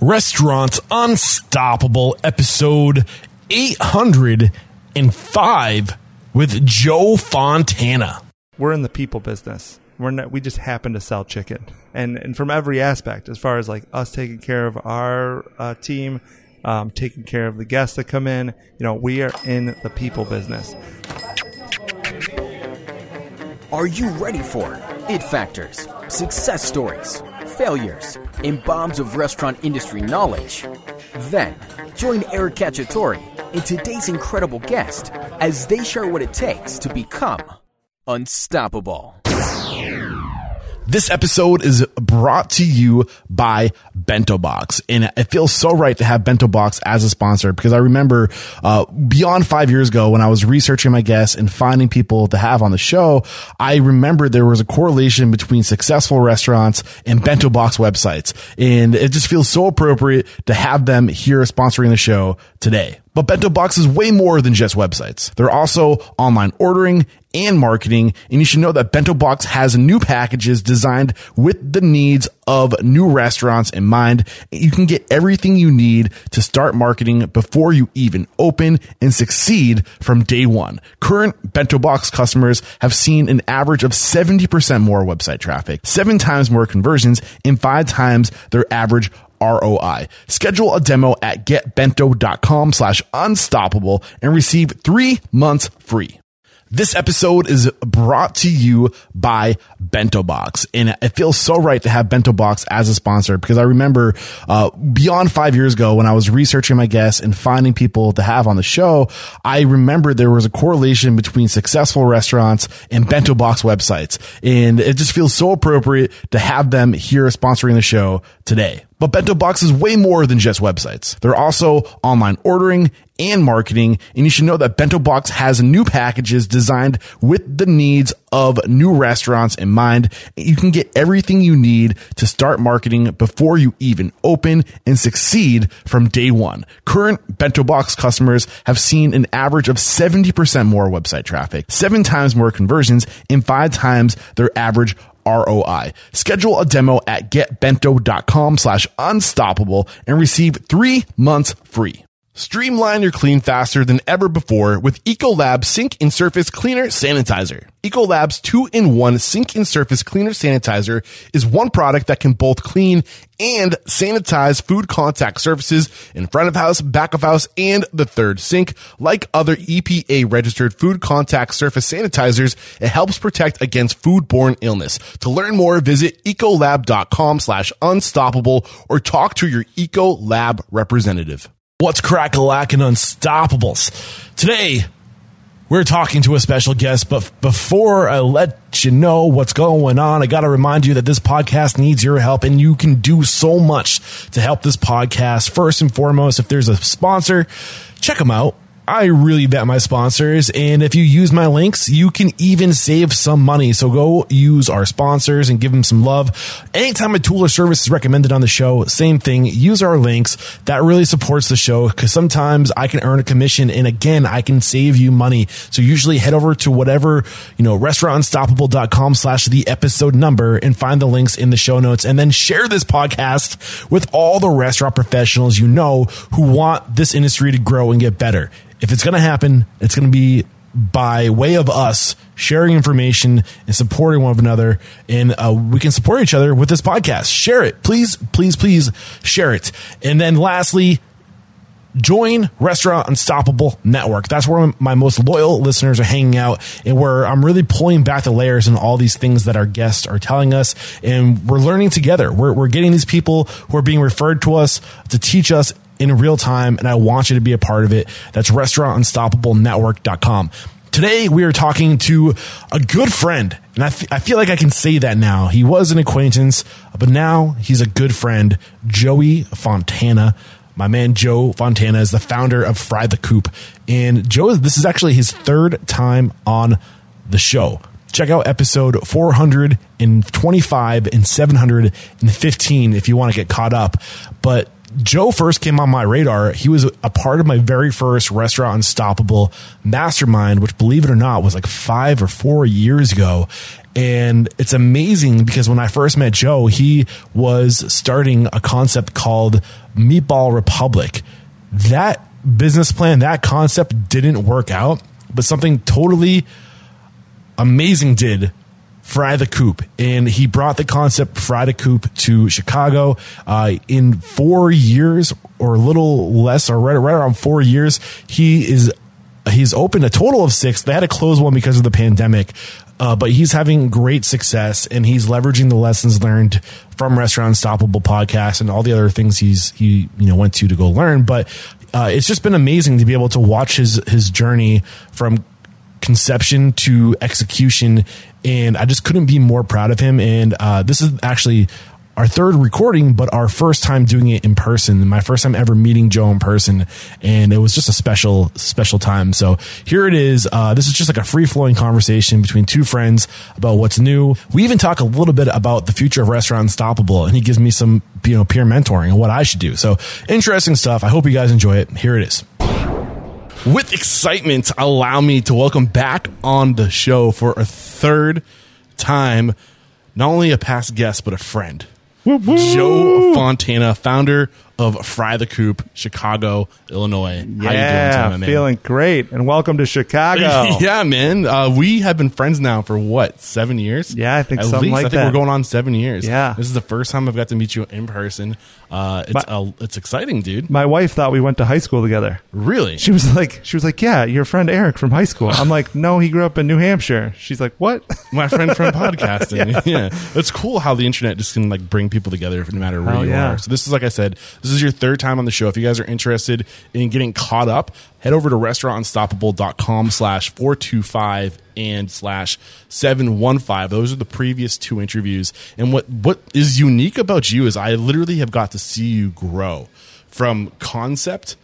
Restaurants Unstoppable, episode 805 with Joe Fontana. We're in the people business. We're not, we just happen to sell chicken. And, and from every aspect, as far as like us taking care of our uh, team, um, taking care of the guests that come in, you know, we are in the people business. Are you ready for it factors, success stories, failures, and bombs of restaurant industry knowledge? Then join Eric Cacciatore and today's incredible guest as they share what it takes to become unstoppable. This episode is brought to you by Bento Box. And it feels so right to have Bento Box as a sponsor because I remember, uh, beyond five years ago when I was researching my guests and finding people to have on the show, I remember there was a correlation between successful restaurants and Bento Box websites. And it just feels so appropriate to have them here sponsoring the show today. But Bento Box is way more than just websites. They're also online ordering and marketing. And you should know that Bento Box has new packages designed with the needs of new restaurants in mind. You can get everything you need to start marketing before you even open and succeed from day one. Current Bento Box customers have seen an average of 70% more website traffic, seven times more conversions, and five times their average ROI. Schedule a demo at getbento.com slash unstoppable and receive three months free. This episode is brought to you by Bento Box. And it feels so right to have Bento Box as a sponsor because I remember, uh, beyond five years ago when I was researching my guests and finding people to have on the show, I remember there was a correlation between successful restaurants and Bento Box websites. And it just feels so appropriate to have them here sponsoring the show today. But Bento Box is way more than just websites. They're also online ordering and marketing. And you should know that Bento Box has new packages designed with the needs of new restaurants in mind. You can get everything you need to start marketing before you even open and succeed from day one. Current Bento Box customers have seen an average of 70% more website traffic, seven times more conversions, and five times their average ROI. Schedule a demo at getbento.com slash unstoppable and receive three months free. Streamline your clean faster than ever before with Ecolab Sink and Surface Cleaner Sanitizer. Ecolab's two-in-one sink and surface cleaner sanitizer is one product that can both clean and sanitize food contact surfaces in front of house, back of house, and the third sink. Like other EPA registered food contact surface sanitizers, it helps protect against foodborne illness. To learn more, visit ecolab.com slash unstoppable or talk to your Ecolab representative. What's crack a lacking unstoppables? Today, we're talking to a special guest, but before I let you know what's going on, I got to remind you that this podcast needs your help and you can do so much to help this podcast. First and foremost, if there's a sponsor, check them out I really bet my sponsors. And if you use my links, you can even save some money. So go use our sponsors and give them some love. Anytime a tool or service is recommended on the show, same thing. Use our links. That really supports the show because sometimes I can earn a commission. And again, I can save you money. So usually head over to whatever, you know, restaurantunstoppable.com slash the episode number and find the links in the show notes and then share this podcast with all the restaurant professionals you know who want this industry to grow and get better if it's going to happen, it's going to be by way of us sharing information and supporting one of another. And uh, we can support each other with this podcast. Share it. Please, please, please share it. And then lastly, join Restaurant Unstoppable Network. That's where my most loyal listeners are hanging out and where I'm really pulling back the layers and all these things that our guests are telling us. And we're learning together. We're, we're getting these people who are being referred to us to teach us in real time, and I want you to be a part of it. That's restaurantunstoppablenetwork.com. Today, we are talking to a good friend, and I, I feel like I can say that now. He was an acquaintance, but now he's a good friend, Joey Fontana. My man Joe Fontana is the founder of Fry the Coop. And Joe, this is actually his third time on the show. Check out episode 425 and 715 if you want to get caught up. But Joe first came on my radar. He was a part of my very first Restaurant Unstoppable mastermind, which, believe it or not, was like five or four years ago. And it's amazing because when I first met Joe, he was starting a concept called Meatball Republic. That business plan, that concept didn't work out, but something totally amazing did Fry the Coop, and he brought the concept Fry the Coop to Chicago. Uh, in four years, or a little less, or right, right around four years, he is he's opened a total of six. They had to close one because of the pandemic. Uh, but he's having great success and he's leveraging the lessons learned from Restaurant Unstoppable podcast and all the other things he's he you know went to to go learn. But uh, it's just been amazing to be able to watch his his journey from conception to execution and I just couldn't be more proud of him. And uh, this is actually our third recording, but our first time doing it in person. My first time ever meeting Joe in person, and it was just a special, special time. So here it is. Uh, this is just like a free flowing conversation between two friends about what's new. We even talk a little bit about the future of Restaurant Unstoppable, and he gives me some, you know, peer mentoring and what I should do. So interesting stuff. I hope you guys enjoy it. Here it is with excitement, allow me to welcome back on the show for a third time, not only a past guest, but a friend. Joe Fontana, founder of Fry the Coop, Chicago, Illinois. How yeah, you doing, man? feeling great, and welcome to Chicago. yeah, man. Uh, we have been friends now for what seven years? Yeah, I think At something least. like I think that. we're going on seven years. Yeah. this is the first time I've got to meet you in person. Uh, it's uh, it's exciting, dude. My wife thought we went to high school together. Really? She was like, she was like, yeah, your friend Eric from high school. I'm like, no, he grew up in New Hampshire. She's like, what? my friend from podcasting. yeah. it's cool how the internet just can like bring people together no matter where you yeah. are. So this is like I said, this is your third time on the show. If you guys are interested in getting caught up, head over to restaurantunstoppable.com slash four two five and slash seven one five. Those are the previous two interviews. And what what is unique about you is I literally have got to see you grow from concept,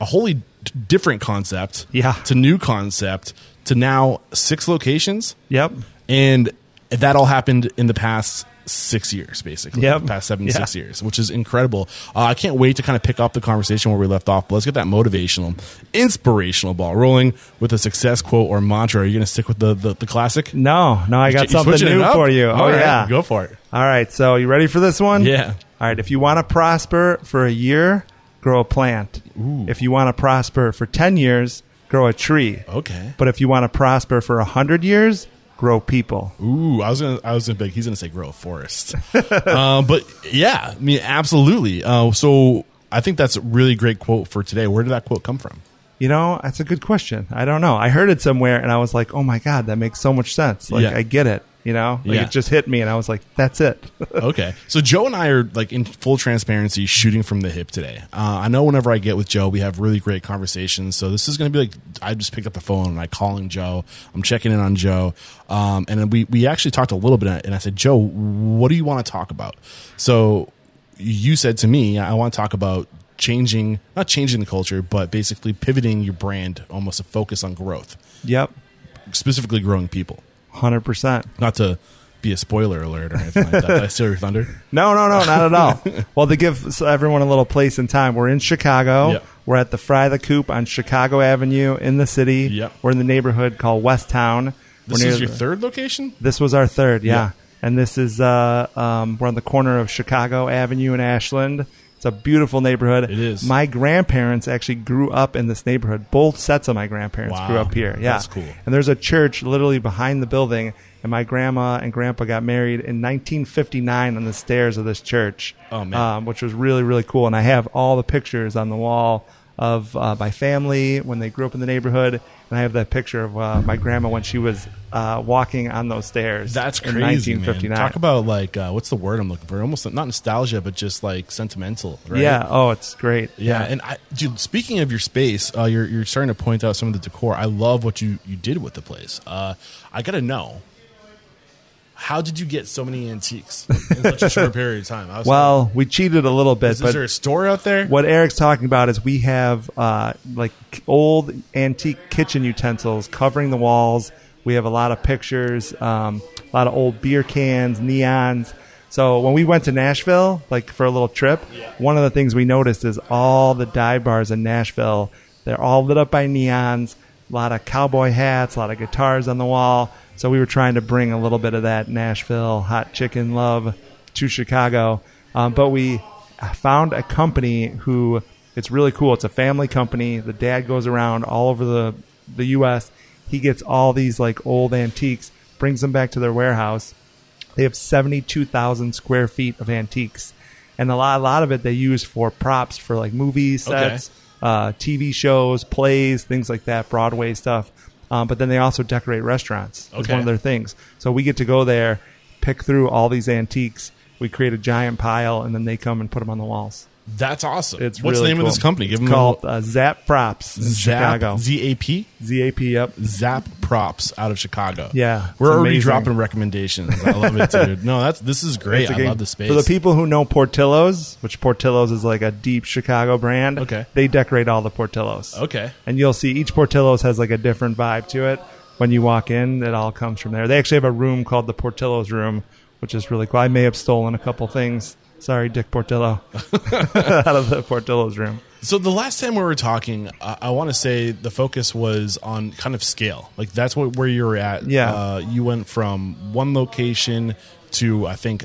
a wholly different concept, Yeah. to new concept to now six locations yep. and that all happened in the past six years, basically. Yep. Past seven to Yeah. six years, which is incredible. Uh, I can't wait to kind of pick up the conversation where we left off. But let's get that motivational, inspirational ball rolling with a success quote or mantra. Are you going to stick with the, the, the classic? No, no, I got You something new for you. Oh right, yeah, Go for it. All right, so you ready for this one? Yeah. All right, if you want to prosper for a year, grow a plant. Ooh. If you want to prosper for 10 years, grow a tree. Okay. But if you want to prosper for 100 years, grow people. Ooh, I was gonna, I was gonna, be like, he's gonna say grow a forest, uh, but yeah, I mean, absolutely. Uh, so I think that's a really great quote for today. Where did that quote come from? You know, that's a good question. I don't know. I heard it somewhere and I was like, "Oh my god, that makes so much sense." Like Yeah. I get it, you know? Like Yeah. it just hit me and I was like, "That's it." okay. So Joe and I are like in full transparency shooting from the hip today. Uh, I know whenever I get with Joe, we have really great conversations. So this is going to be like I just picked up the phone and I calling Joe. I'm checking in on Joe, um, and then we we actually talked a little bit. And I said, Joe, what do you want to talk about? So you said to me, I want to talk about changing, not changing the culture, but basically pivoting your brand, almost a focus on growth, yep. specifically growing people. 100%. Not to be a spoiler alert or anything like that. Did I steal your thunder? No, no, no, not at all. well, to give everyone a little place and time, we're in Chicago. Yep. We're at the Fry the Coop on Chicago Avenue in the city. Yep. We're in the neighborhood called West Town. This we're is your the- third location? This was our third, yeah. Yeah. And this is uh, um, we're on the corner of Chicago Avenue and Ashland. It's a beautiful neighborhood. It is. My grandparents actually grew up in this neighborhood. Both sets of my grandparents Wow. grew up here. Yeah, That's cool. And there's a church literally behind the building. And my grandma and grandpa got married in 1959 on the stairs of this church. Oh, man. um, which was really really cool. And I have all the pictures on the wall of uh, my family when they grew up in the neighborhood. And I have that picture of uh, my grandma when she was uh, walking on those stairs. That's in crazy, man. Talk about like uh, what's the word I'm looking for? Almost not nostalgia, but just like sentimental, right? Yeah. Oh, it's great. Yeah, and I, dude, speaking of your space, uh, you're you're starting to point out some of the decor. I love what you you did with the place. Uh, I gotta know, how did you get so many antiques in such a short period of time? I was Well, we cheated a little bit, is, but there a store out there? what Eric's talking about is we have uh, like old antique kitchen utensils covering the walls. We have a lot of pictures, um, a lot of old beer cans, neons. So when we went to Nashville, like for a little trip, one of the things we noticed is all the dive bars in Nashville. They're all lit up by neons, a lot of cowboy hats, a lot of guitars on the wall. So we were trying to bring a little bit of that Nashville hot chicken love to Chicago. Um, but we found a company who it's really cool. It's a family company. The dad goes around all over the the U.S. He gets all these like old antiques, brings them back to their warehouse. They have seventy two thousand square feet of antiques, and a lot a lot of it they use for props for like movie sets, uh, TV shows, plays, things like that, Broadway stuff. Um, but then they also decorate restaurants. It's Okay. one of their things. So we get to go there, pick through all these antiques. We create a giant pile, and then they come and put them on the walls. That's awesome. It's What's really the name of this company? Give It's them called uh, Zap Props. in Chicago. Zap Z A P ZAP. Yep. Zap Props out of Chicago. Yeah, we're already amazing. dropping recommendations. I love it, dude. No, that's this is great. A I game- love the space. For the people who know Portillo's, which Portillo's is like a deep Chicago brand, Okay. they decorate all the Portillo's. Okay. And you'll see each Portillo's has like a different vibe to it. When you walk in, it all comes from there. They actually have a room called the Portillo's room, which is really cool. I may have stolen a couple things. Sorry, Dick Portillo, out of the Portillo's room. So the last time we were talking, uh, I want to say the focus was on kind of scale. Like that's what where you were at. Yeah. Uh, you went from one location to I think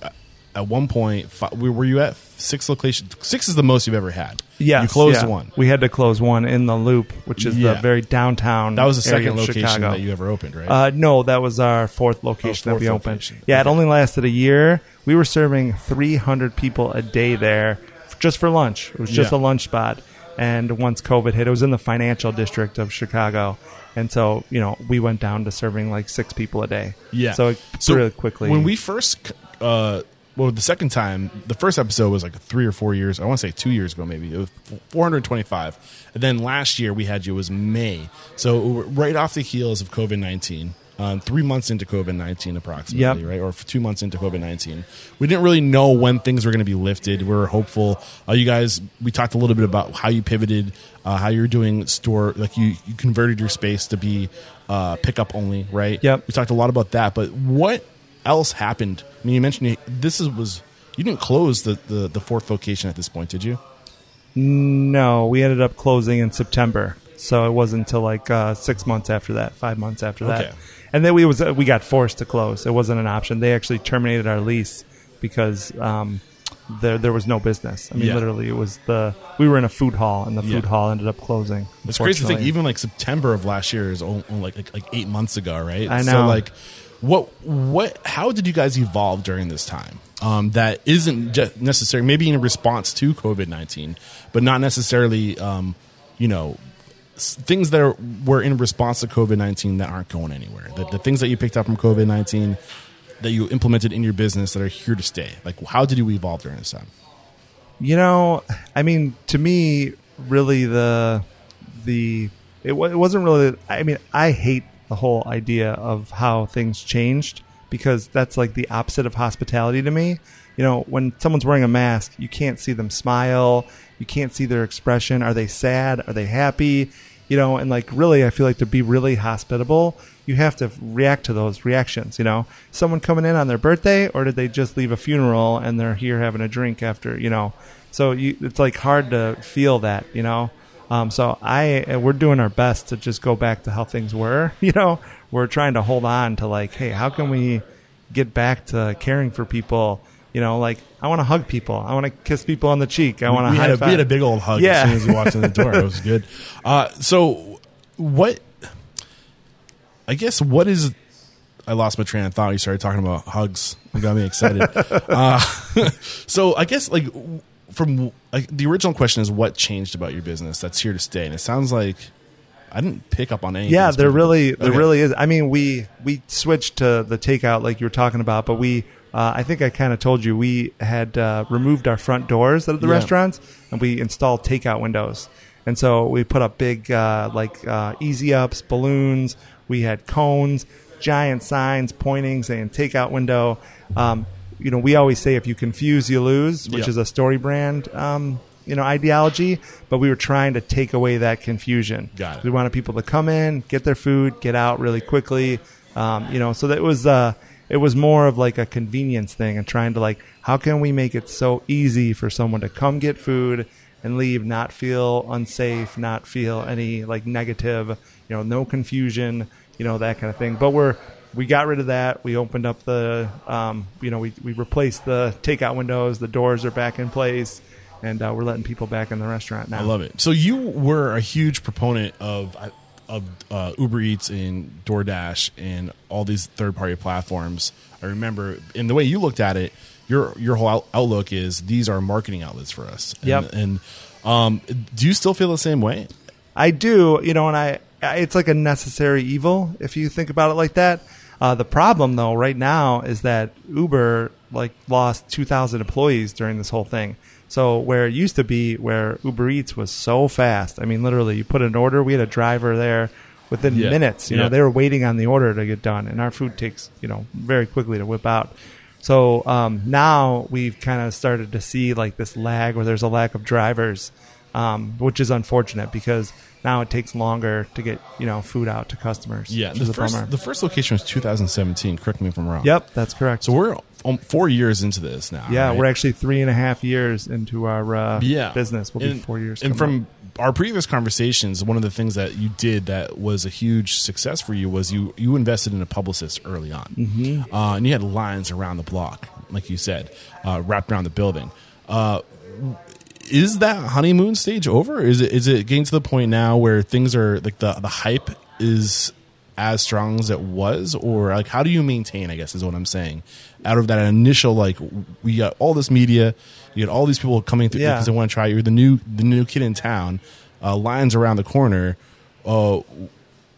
at one point where were you at six locations? Six is the most you've ever had. Yes, You closed yeah. one. We had to close one in the Loop, which is Yeah. the very downtown. That was the second location Chicago. that you ever opened, right? Uh, no, that was our fourth location Oh, that we fourth opened. location. Yeah, it only lasted a year. We were serving 300 people a day there just for lunch. It was just Yeah. a lunch spot. And once COVID hit, it was in the financial district of Chicago. And so, you know, we went down to serving like six people a day. Yeah. So it really quickly. When we first, uh, well, the second time, the first episode was like three or four years. I want to say two years ago, maybe it was 425. And then last year we had you was May. So right off the heels of COVID 19. Um, three months into COVID nineteen, approximately, Yep. right, or two months into COVID nineteen, we didn't really know when things were going to be lifted. We were hopeful. Uh, you guys, we talked a little bit about how you pivoted, uh, how you're doing store, like you, you converted your space to be uh, pickup only, right? Yep. We talked a lot about that, but what else happened? I mean, you mentioned you- this is, was you didn't close the, the, the fourth location at this point, did you? no, we ended up closing in September. So it wasn't until like uh, six months after that, five months after Okay. that. And then we was uh, we got forced to close. It wasn't an option. They actually terminated our lease because um, there there was no business. I mean, Yeah. literally, it was the we were in a food hall, and the food Yeah. hall ended up closing. It's crazy to think even like September of last year is only like, like like eight months ago, right? I So know. like, what what how did you guys evolve during this time? Um, that isn't just necessary. Maybe in response to COVID nineteen, but not necessarily. Um, you know, things that are, were in response to COVID nineteen that aren't going anywhere. The, the things that you picked up from COVID nineteen that you implemented in your business that are here to stay. Like, how did you evolve during this time? You know, I mean, to me, really the the it, it wasn't really. I mean, I hate the whole idea of how things changed because that's like the opposite of hospitality to me. You know, when someone's wearing a mask, you can't see them smile, you can't see their expression. Are they sad? Are they happy? You know, and like really, I feel like to be really hospitable, you have to react to those reactions. You know, someone coming in on their birthday, or did they just leave a funeral and they're here having a drink after? You know, so you, it's like hard to feel that. You know, um, so I we're doing our best to just go back to how things were. You know, we're trying to hold on to like, hey, how can we get back to caring for people? You know, like I want to hug people. I want to kiss people on the cheek. I want to we, high had a, five. we had a big old hug Yeah. as soon as we walked in the door. It was good. Uh, so, what? I guess what is? I lost my train of thought. You started talking about hugs. It got me excited. uh, so I guess like from like the original question is what changed about your business that's here to stay, and it sounds like I didn't pick up on anything. Yeah, there really, there Okay. really is. I mean, we we switched to the takeout like you were talking about, but we, uh, I think I kind of told you we had uh, removed our front doors at the Yeah. restaurants and we installed takeout windows, and so we put up big uh, like uh, easy ups, balloons. We had cones, giant signs pointing saying takeout window. Um, you know, we always say if you confuse, you lose, which Yeah. is a StoryBrand. Um, you know, ideology, but we were trying to take away that confusion. Got it. We wanted people to come in, get their food, get out really quickly. Um, you know, so that was uh, it was more of like a convenience thing and trying to like how can we make it so easy for someone to come get food and leave not feel unsafe not feel any like negative you know no confusion you know that kind of thing but we're we got rid of that we opened up the um, you know we, we replaced the takeout windows the doors are back in place and uh, we're letting people back in the restaurant now I love it. So you were a huge proponent of of uh, Uber Eats and DoorDash and all these third party platforms. I remember, and the way you looked at it, your your whole out- outlook is these are marketing outlets for us. And, Yep. And um, do you still feel the same way? I do, you know, and I, I- it's like a necessary evil if you think about it like that. Uh, the problem, though, right now is that Uber like lost 2,000 employees during this whole thing. So where it used to be, where Uber Eats was so fast, I mean, literally, you put an order, we had a driver there within Yeah. minutes. You Yeah. know, they were waiting on the order to get done, and our food takes you know very quickly to whip out. So um, now we've kind of started to see like this lag where there's a lack of drivers, um, which is unfortunate because now it takes longer to get you know food out to customers. Yeah. The first bummer. the first location was 2017. Correct me if I'm wrong. yep, that's correct. So we're um, four years into this now. yeah, right? we're actually three and a half years into our uh, yeah. business. We'll and, be four years. And from our previous conversations, one of the things that you did that was a huge success for you was you you invested in a publicist early on, mm-hmm. uh, and you had lines around the block, like you said, uh, wrapped around the building. Is that honeymoon stage over? Is it is it getting to the point now where things are like the the hype is as strong as it was, or like how do you maintain? I guess is what I'm saying. Out of that initial like we got all this media, you got all these people coming through Yeah. because they want to try. You're the new the new kid in town. Uh, lines around the corner. Uh,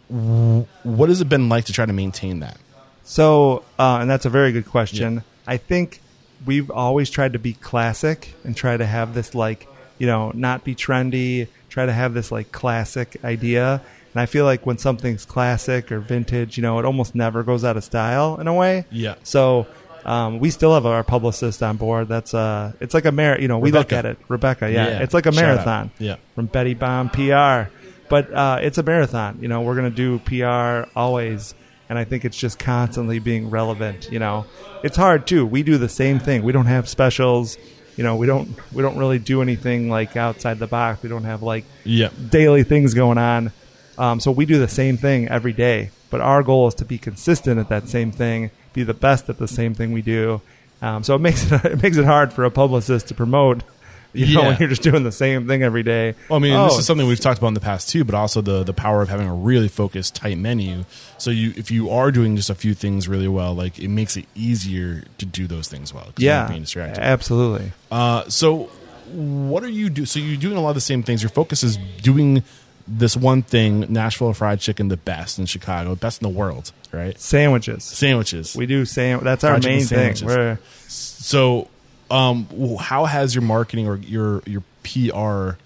what has it been like to try to maintain that? So, uh, and that's a very good question. I think we've always tried to be classic and try to have this like, you know, not be trendy, try to have this like classic idea. And I feel like when something's classic or vintage, you know, it almost never goes out of style in a way. Yeah. So, um, we still have our publicist on board. That's uh, it's like a mar. You know, we look at it, Rebecca. Yeah, Yeah. it's like a Shout out. marathon Yeah. from Betty Bomb PR. But uh, it's a marathon. You know, we're going to do PR always. And I think it's just constantly being relevant. You know, it's hard too. We do the same thing. We don't have specials. You know, we don't we don't really do anything like outside the box. We don't have like Yeah. daily things going on. Um, so we do the same thing every day. But our goal is to be consistent at that same thing, be the best at the same thing we do. Um, so it makes it, it makes it hard for a publicist to promote. You know, Yeah. you're just doing the same thing every day. Well, I mean, this Oh, is something we've talked about in the past too, but also the the power of having a really focused, tight menu. So you, if you are doing just a few things really well, like it makes it easier to do those things well. yeah, being distracted. absolutely. Uh, so what are you do? So you're doing a lot of the same things. Your focus is doing this one thing: Nashville fried chicken, the best in Chicago, best in the world, right? Sandwiches. Sandwiches. We do sam. That's our Fried main thing. We're So, um, how has your marketing or your your PR,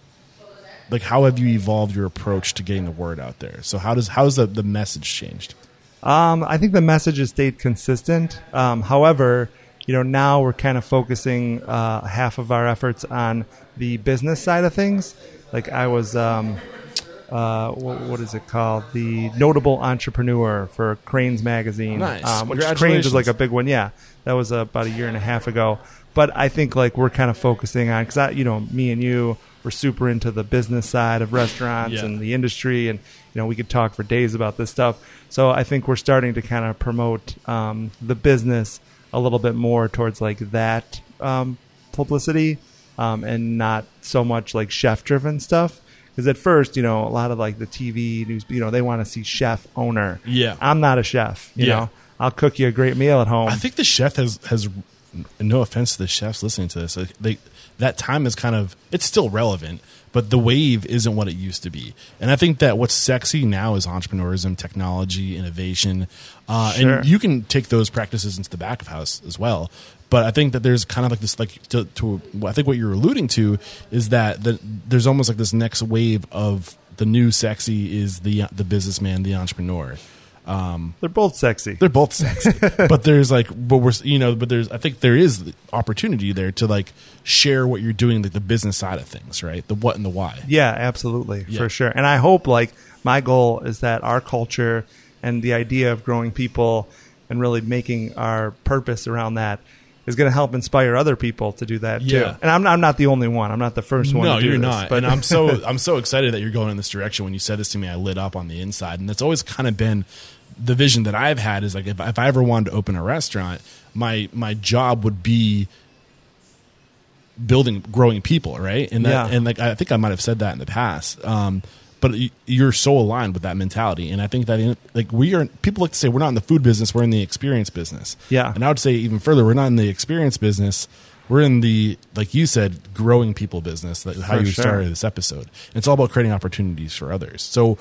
like, how have you evolved your approach to getting the word out there? So, how does how has the, the message changed? Um, I think the message has stayed consistent. Um, however, you know, now we're kind of focusing uh, half of our efforts on the business side of things. Like I was, um, uh, what, what is it called? The notable entrepreneur for Crain's magazine. Nice. Um, which Crain's is like a big one. Yeah, that was about a year and a half ago. But I think like we're kind of focusing on because I, you know, me and you were super into the business side of restaurants Yeah. and the industry, and you know, we could talk for days about this stuff. So I think we're starting to kind of promote um, the business a little bit more towards like that um, publicity, um, and not so much like chef driven stuff. Because at first, you know, a lot of like the TV news, you know, they want to see chef owner. Yeah. I'm not a chef. You Yeah. know, I'll cook you a great meal at home. I think the chef has has no offense to the chefs listening to this. Like they, that time is kind of it's still relevant, but the wave isn't what it used to be. And I think that what's sexy now is entrepreneurism, technology, innovation, uh, Sure. and you can take those practices into the back of house as well. But I think that there's kind of like this, like to, to I think what you're alluding to is that that there's almost like this next wave of the new sexy is the the businessman, the entrepreneur. Um, they're both sexy. They're both sexy, but there's like, but we're you know, but there's I think there is opportunity there to like share what you're doing, like the business side of things, right? The what and the why. Yeah, absolutely, Yeah. for sure. And I hope like my goal is that our culture and the idea of growing people and really making our purpose around that is going to help inspire other people to do that Yeah. too. And I'm, I'm not the only one. I'm not the first one. No, to do you're this, not. But and I'm so I'm so excited that you're going in this direction. When you said this to me, I lit up on the inside, and that's always kind of been the vision that I've had. Is like if, if I ever wanted to open a restaurant, my my job would be building growing people, right? And that, Yeah. and like I think I might have said that in the past. Um, but you're so aligned with that mentality, and I think that in, like we are. People like to say we're not in the food business; we're in the experience business. Yeah. and I would say even further, we're not in the experience business. We're in the like you said, growing people business. Like how For you sure. started this episode. And it's all about creating opportunities for others. So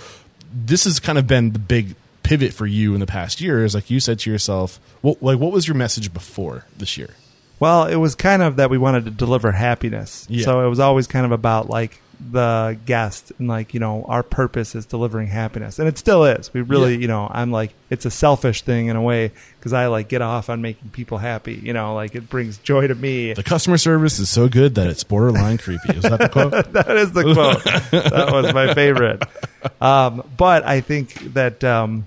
this has kind of been the big pivot for you in the past year. Is like you said to yourself, what like what was your message before this year? Well, it was kind of that we wanted to deliver happiness. Yeah. So it was always kind of about like the guest and like, you know, our purpose is delivering happiness. And it still is. We really, Yeah. you know, I'm like, it's a selfish thing in a way because I like get off on making people happy. You know, like it brings joy to me. The customer service is so good that it's borderline creepy. Is that the quote? that is the quote. that was my favorite. Um, but I think that um,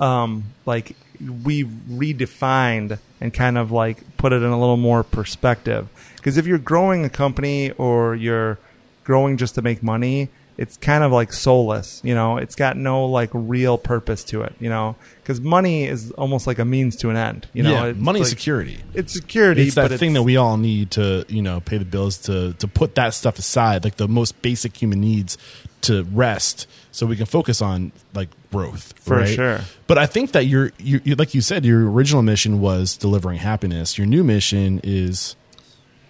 um, like we redefined and kind of like put it in a little more perspective. Because if you're growing a company or you're growing just to make money, it's kind of like soulless. You know, it's got no like real purpose to it. You know, because money is almost like a means to an end. You know, yeah, It's money like- security. It's security. It's that thing that we all need to, you know, pay the bills to to put that stuff aside, like the most basic human needs to rest so we can focus on like growth For right? sure. but i think that your you, you like you said your original mission was delivering happiness your new mission is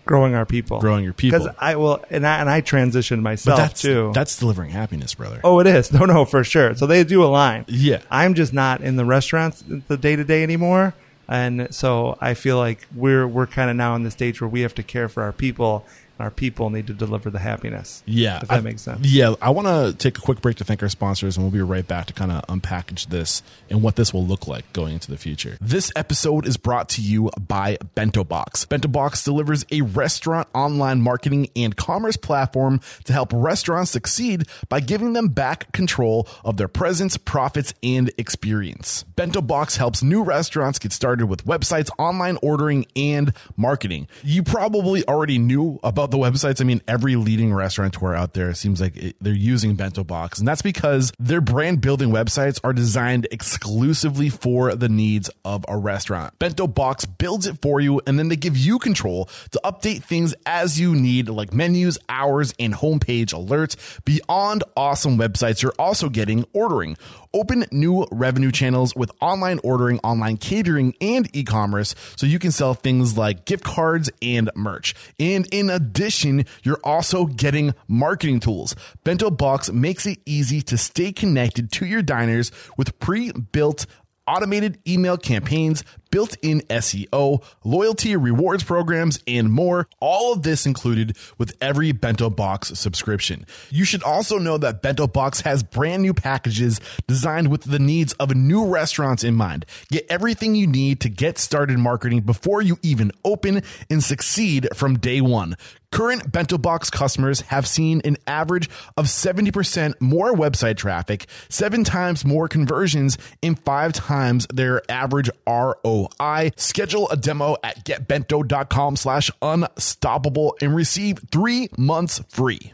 growing our people, Growing your people. Because I will, and I and I transitioned myself that's too. that's delivering happiness brother oh, it is. No, no, for sure. So they do align. Yeah. I'm just not in the restaurants the day to day anymore, and so I feel like we're we're kind of now in the stage where we have to care for our people, our people need to deliver the happiness. Yeah, if that I- makes sense. Yeah, I want to take a quick break to thank our sponsors, and we'll be right back to kind of unpackage this and what this will look like going into the future. This episode is brought to you by Bento Box. Bento Box delivers a restaurant online marketing and commerce platform to help restaurants succeed by giving them back control of their presence, profits, and experience. Bento Box helps new restaurants get started with websites, online ordering, and marketing. You probably already knew about the websites. I mean, every leading restaurateur out there seems like it, they're using Bento Box, and that's because their brand building websites are designed exclusively for the needs of a restaurant. Bento Box builds it for you, and then they give you control to update things as you need, like menus, hours, and homepage alerts. Beyond awesome websites, you're also getting ordering. Open new revenue channels with online ordering, online catering, and e commerce so you can sell things like gift cards and merch. And in addition, you're also getting marketing tools. Bento Box makes it easy to stay connected to your diners with pre built automated email campaigns, built in SEO, loyalty rewards programs, and more. All of this included with every Bento Box subscription. You should also know that Bento Box has brand new packages designed with the needs of new restaurants in mind. Get everything you need to get started marketing before you even open and succeed from day one. Current Bento Box customers have seen an average of 70% more website traffic, seven times more conversions, and five times their average ROI. Schedule a demo at getbento.com slash unstoppable and receive three months free.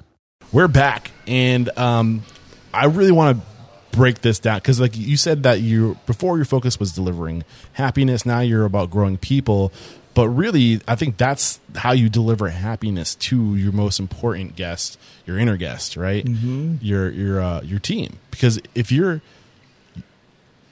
We're back, and um, I really want to break this down because, like you said, that you before your focus was delivering happiness. Now you're about growing people, but really, I think that's how you deliver happiness to your most important guest, your inner guest, right? Mm-hmm. Your your uh, your team. Because if you're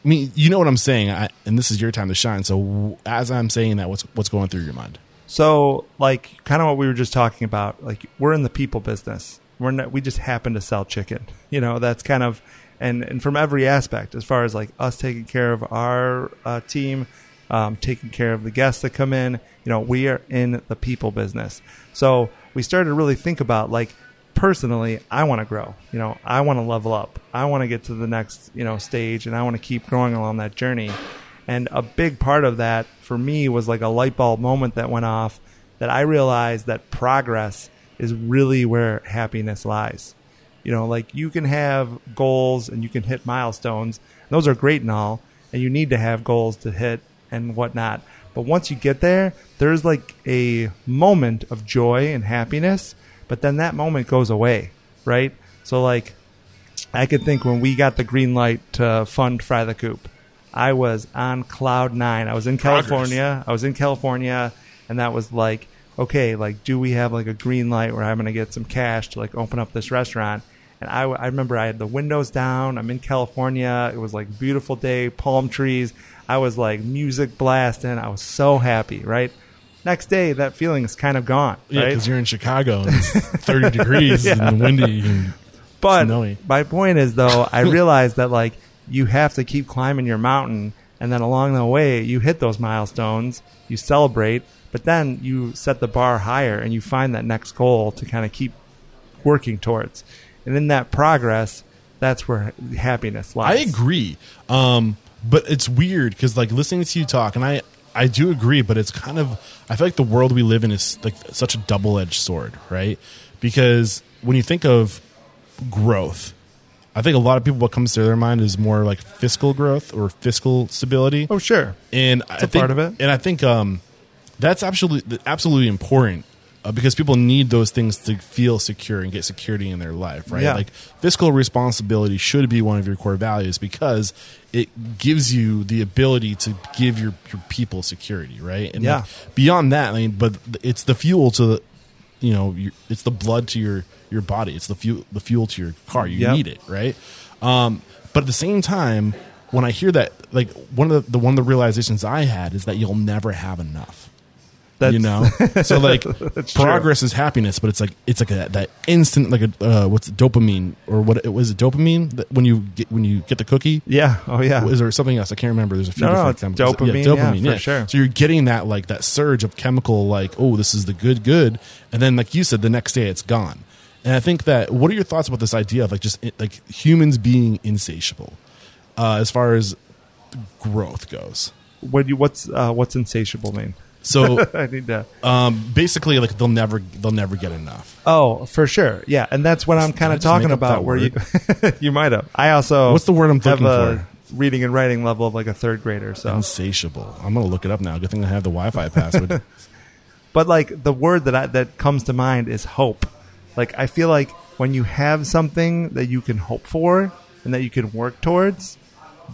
I mean, you know what I'm saying, I, and this is your time to shine. So, w- as I'm saying that, what's what's going through your mind? So, like, kind of what we were just talking about. Like, we're in the people business. We're not, we just happen to sell chicken. You know, that's kind of, and and from every aspect, as far as like us taking care of our uh, team, um, taking care of the guests that come in. You know, we are in the people business. So we started to really think about like personally, I want to grow. You know, I want to level up. I want to get to the next you know stage, and I want to keep growing along that journey. And a big part of that for me was like a light bulb moment that went off that I realized that progress is really where happiness lies. You know, like you can have goals and you can hit milestones. Those are great and all. and you need to have goals to hit and whatnot. But once you get there, there's like a moment of joy and happiness, but then that moment goes away, right? So like I could think when we got the green light to fund Fry the Coop, I was on cloud nine. I was in Progress. California. I was in California, and that was like, okay, like, do we have like a green light where I'm going to get some cash to like open up this restaurant? And I, I remember I had the windows down. I'm in California. It was like beautiful day, palm trees. I was like music blasting. I was so happy, right? Next day, that feeling is kind of gone, Yeah, right? because you're in Chicago and it's 30 degrees and windy. And But Snowy. my point is, though, I realized that like you have to keep climbing your mountain, and then along the way, you hit those milestones, you celebrate, but then you set the bar higher, and you find that next goal to kind of keep working towards. And in that progress, that's where happiness lies. I agree. Um, but it's weird because like listening to you talk, and I I do agree, but it's kind of I feel like the world we live in is like such a double edged sword, right? Because when you think of growth, I think a lot of people what comes to their mind is more like fiscal growth or fiscal stability. Oh, sure. and I a think, part of it. And I think um, that's absolutely absolutely important uh, because people need those things to feel secure and get security in their life, right? Yeah. Like fiscal responsibility should be one of your core values because it gives you the ability to give your, your people security, right? And Yeah. like, beyond that, I mean, but it's the fuel to the, you know, your, it's the blood to your your body. It's the fuel the fuel to your car. You Yep. need it, right? Um, but at the same time, when I hear that, like one of the, the one of the realizations I had is that you'll never have enough. That's, you know, so like That's true. progress is happiness, but it's like it's like a, that instant, like a uh, what's it, dopamine or what it was it dopamine that when you get when you get the cookie. Yeah. Oh, yeah. Is there something else? I can't remember. There's a few No, no, different it's chemicals. dopamine, yeah, for sure. So you're getting that like that surge of chemical, like oh, this is the good, good, and then like you said, the next day it's gone. And I think that what are your thoughts about this idea of like just like humans being insatiable uh, as far as growth goes? What you what's uh, what's insatiable mean? So I need to. um, basically, like they'll never they'll never get enough. Oh, for sure. Yeah, and that's what I'm kind of talking about. Where you you might have. I also What's the word I'm have looking a reading and writing level of like a third grader. So, Insatiable. I'm gonna look it up now. Good thing I have the Wi-Fi password. but like the word that I, that comes to mind is hope. Like I feel like when you have something that you can hope for and that you can work towards,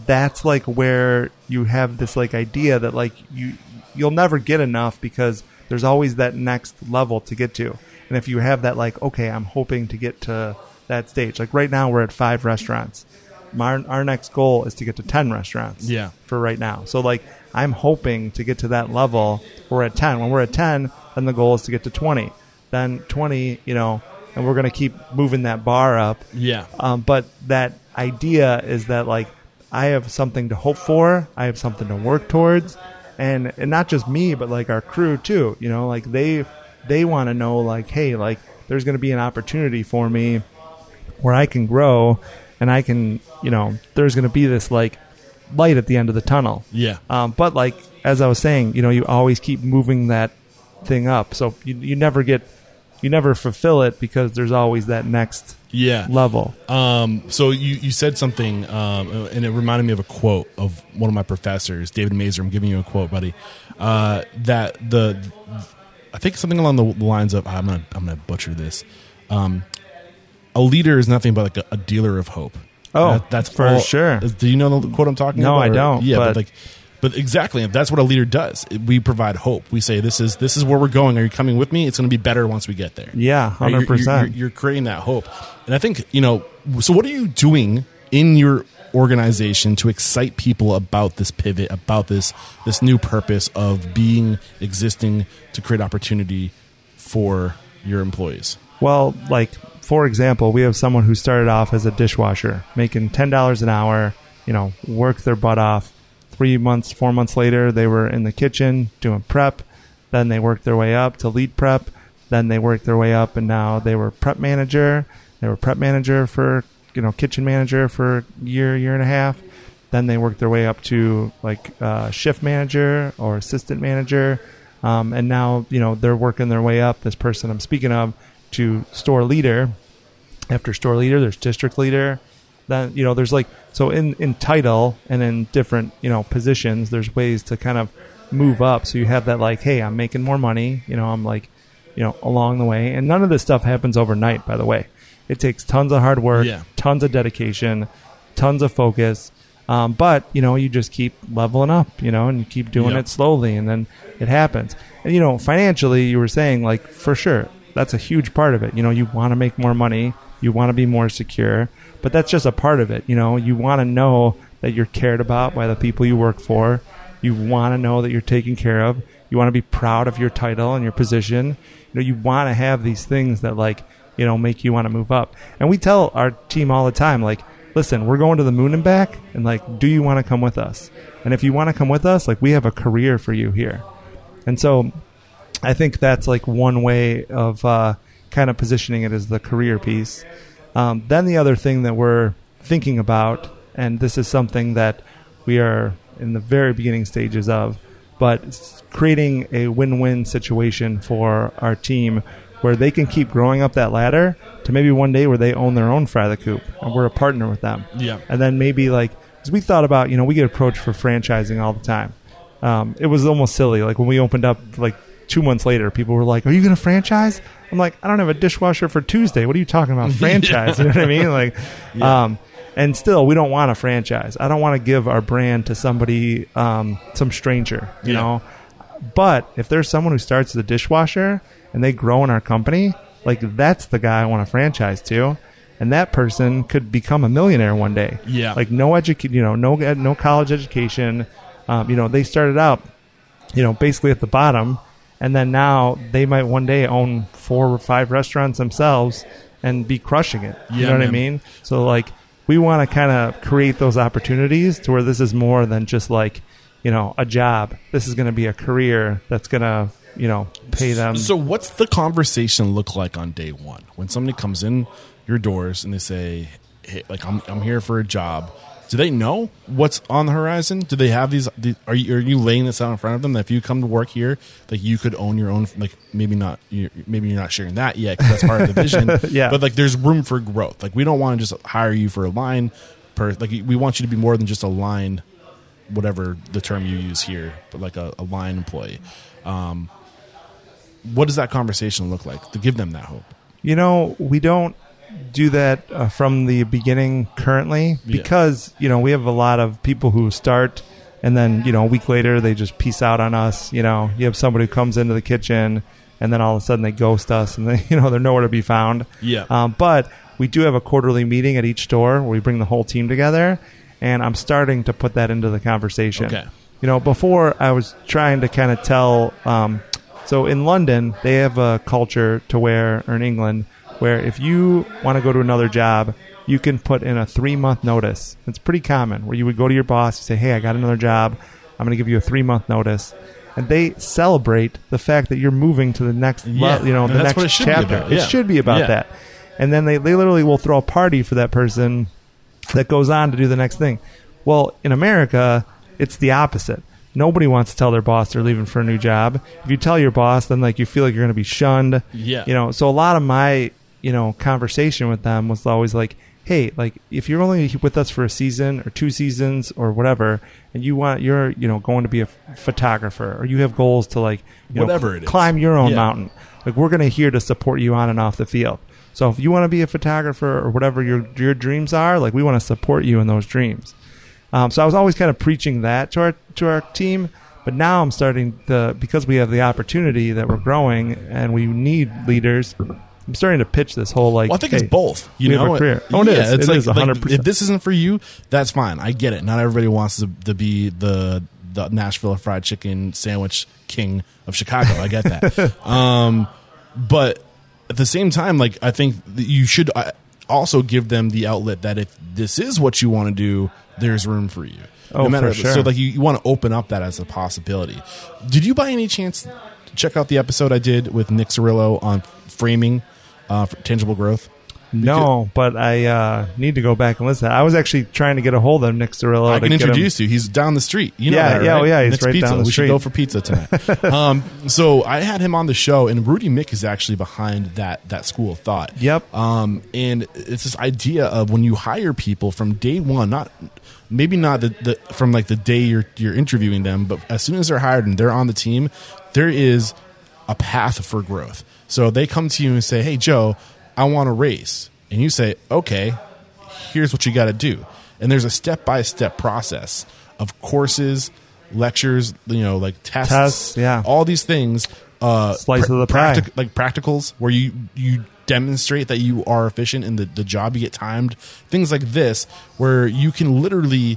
that's like where you have this like idea that like you you'll never get enough because there's always that next level to get to. And if you have that like okay, I'm hoping to get to that stage. Like right now we're at 5 restaurants. My, our next goal is to get to 10 restaurants Yeah. for right now. So like I'm hoping to get to that level. We're at 10. When we're at 10, then the goal is to get to 20. Then 20, you know, and we're going to keep moving that bar up. yeah. Um, but that idea is that like I have something to hope for, I have something to work towards, and and not just me, but like our crew too. You know, like they they want to know like, hey, like there's going to be an opportunity for me where I can grow, and I can, you know, there's going to be this like light at the end of the tunnel. Yeah. Um, but like as I was saying, you know, you always keep moving that thing up, so you you never get you never fulfill it because there's always that next Yeah. level. Um, so you, you said something, um, and it reminded me of a quote of one of my professors, David Mazer. I'm giving you a quote, buddy. Uh, that the, I think something along the lines of I'm gonna I'm gonna butcher this. Um, a leader is nothing but like a, a dealer of hope. Oh, That- that's for all- sure. Do you know the quote I'm talking No, about? I don't, Yeah, but, but- like, but exactly, if that's what a leader does. We provide hope. We say this is this is where we're going. Are you coming with me? It's going to be better once we get there. Yeah, hundred percent. you're, you're creating that hope, and I think you know. So, what are you doing in your organization to excite people about this pivot, about this this new purpose of being existing to create opportunity for your employees? Well, like for example, we have someone who started off as a dishwasher, making ten dollars an hour. You know, work their butt off. Three months, four months later, they were in the kitchen doing prep. Then they worked their way up to lead prep. Then they worked their way up, and now they were prep manager. They were prep manager for you know kitchen manager for a year, year and a half. Then they worked their way up to like uh, shift manager or assistant manager, um, and now you know they're working their way up. This person I'm speaking of to store leader. After store leader, there's district leader, then you know there's like so in in title and in different you know positions there's ways to kind of move up. So you have that like hey i'm making more money you know i'm like you know along the way. And none of this stuff happens overnight by the way. It takes tons of hard work Yeah. tons of dedication tons of focus. Um, but you know you just keep leveling up you know and you keep doing Yeah. it slowly and then it happens. And you know financially you were saying like for sure that's a huge part of it. You know you want to make more money you want to be more secure but that's just a part of it you know? You want to know that you're cared about by the people you work for. You want to know that you're taken care of. You want to be proud of your title and your position. You know you want to have these things that like you know make you want to move up. And we tell our team all the time like listen we're going to the moon and back and like do you want to come with us? And if you want to come with us like we have a career for you here. And so I think that's like one way of uh, kind of positioning it as the career piece. Um, then the other thing that we're thinking about, and this is something that we are in the very beginning stages of, but creating a win-win situation for our team where they can keep growing up that ladder to maybe one day where they own their own fry the coop and we're a partner with them. Yeah. And then maybe like, because we thought about, you know, we get approached for franchising all the time. Um, it was almost silly. Like when we opened up, like two months later, people were like, "Are you going to franchise?" I'm like, "I don't have a dishwasher for Tuesday. What are you talking about franchise?" You know what I mean? Like, um, and still, we don't want a franchise. I don't want to give our brand to somebody, um, some stranger. You Yeah. know. But if there's someone who starts as a dishwasher and they grow in our company, like that's the guy I want to franchise to. And that person could become a millionaire one day. Yeah. Like no education, you know, no no college education. Um, you know, they started out, you know, basically at the bottom, and then now they might one day own four or five restaurants themselves and be crushing it. you Yeah, know what I mean? So like, we want to kind of create those opportunities to where this is more than just like, you know, a job. This is going to be a career that's going to, you know, pay them. So, what's the conversation look like on day one when somebody comes in your doors and they say, "Hey, like I'm I'm here for a job." Do they know what's on the horizon? Do they have these? the- Are you are you laying this out in front of them that if you come to work here, like you could own your own? Like maybe not. you're, maybe you're not sharing that yet because that's part of the vision. Yeah. But like, there's room for growth. Like we don't want to just hire you for a line. Per like we want you to be more than just a line whatever the term you use here, but like a, a line employee. Um, what does that conversation look like to give them that hope? You know, we don't do that uh, from the beginning currently Yeah. because, you know, we have a lot of people who start and then, you know, a week later they just peace out on us. You know, you have somebody who comes into the kitchen and then all of a sudden they ghost us and they, you know, they're nowhere to be found. Yeah. Um, but we do have a quarterly meeting at each store where we bring the whole team together and I'm starting to put that into the conversation. Okay. You know, before I was trying to kind of tell. Um, so in London, they have a culture to where, or in England, where if you want to go to another job, you can put in a three month notice. It's pretty common where you would go to your boss, and say, "Hey, I got another job. I'm going to give you a three month notice." And they celebrate the fact that you're moving to the next, Yeah. you know, And the next chapter. about. It should be about Yeah. that. And then they, they literally will throw a party for that person that goes on to do the next thing. Well, in America, it's the opposite. Nobody wants to tell their boss they're leaving for a new job. If you tell your boss, then like you feel like you're going to be shunned. Yeah. You know, so a lot of my, you know, conversation with them was always like, "Hey, like if you're only with us for a season or two seasons or whatever, and you want you're, you know, going to be a photographer or you have goals to like you know, Whatever it is. climb your own Yeah. mountain. Like we're going to here to support you on and off the field. So if you want to be a photographer or whatever your your dreams are, like we want to support you in those dreams. Um, so I was always kind of preaching that to our to our team, but now I'm starting to because we have the opportunity that we're growing and we need leaders. I'm starting to pitch this whole like. Well, I think hey, it's both. You know, have a career. Oh, it yeah, is. It's It like, is 100%. if this isn't for you, that's fine. I get it. Not everybody wants to, to be the the Nashville fried chicken sandwich king of Chicago. I get that. um, but at the same time, like I think you should uh, also give them the outlet that if this is what you want to do, there's room for you. Oh, for sure. So like you, you want to open up that as a possibility. Did you by any chance check out the episode I did with Nick Cirillo on framing uh, for tangible growth? No, but I uh, need to go back and listen. I was actually trying to get a hold of Nick Cirillo. I to can get him- introduce you. He's down the street. You know Yeah, that, yeah, right? oh, yeah, he's Nick's right pizza. down the we street. should go for pizza tonight. um, so I had him on the show, and Rudy Miick is actually behind that that school of thought. Yep. Um, and it's this idea of when you hire people from day one, not maybe not the, the from like the day you're you're interviewing them, but as soon as they're hired and they're on the team, there is a path for growth. So they come to you and say, "Hey, Joe, I want to race," and you say, "Okay, here's what you got to do." And there's a step by step process of courses, lectures, you know, like tests, Tests, yeah. all these things. Uh, Slice of the pie. practic- like practicals where you you demonstrate that you are efficient in the, the job you get timed things like this where you can literally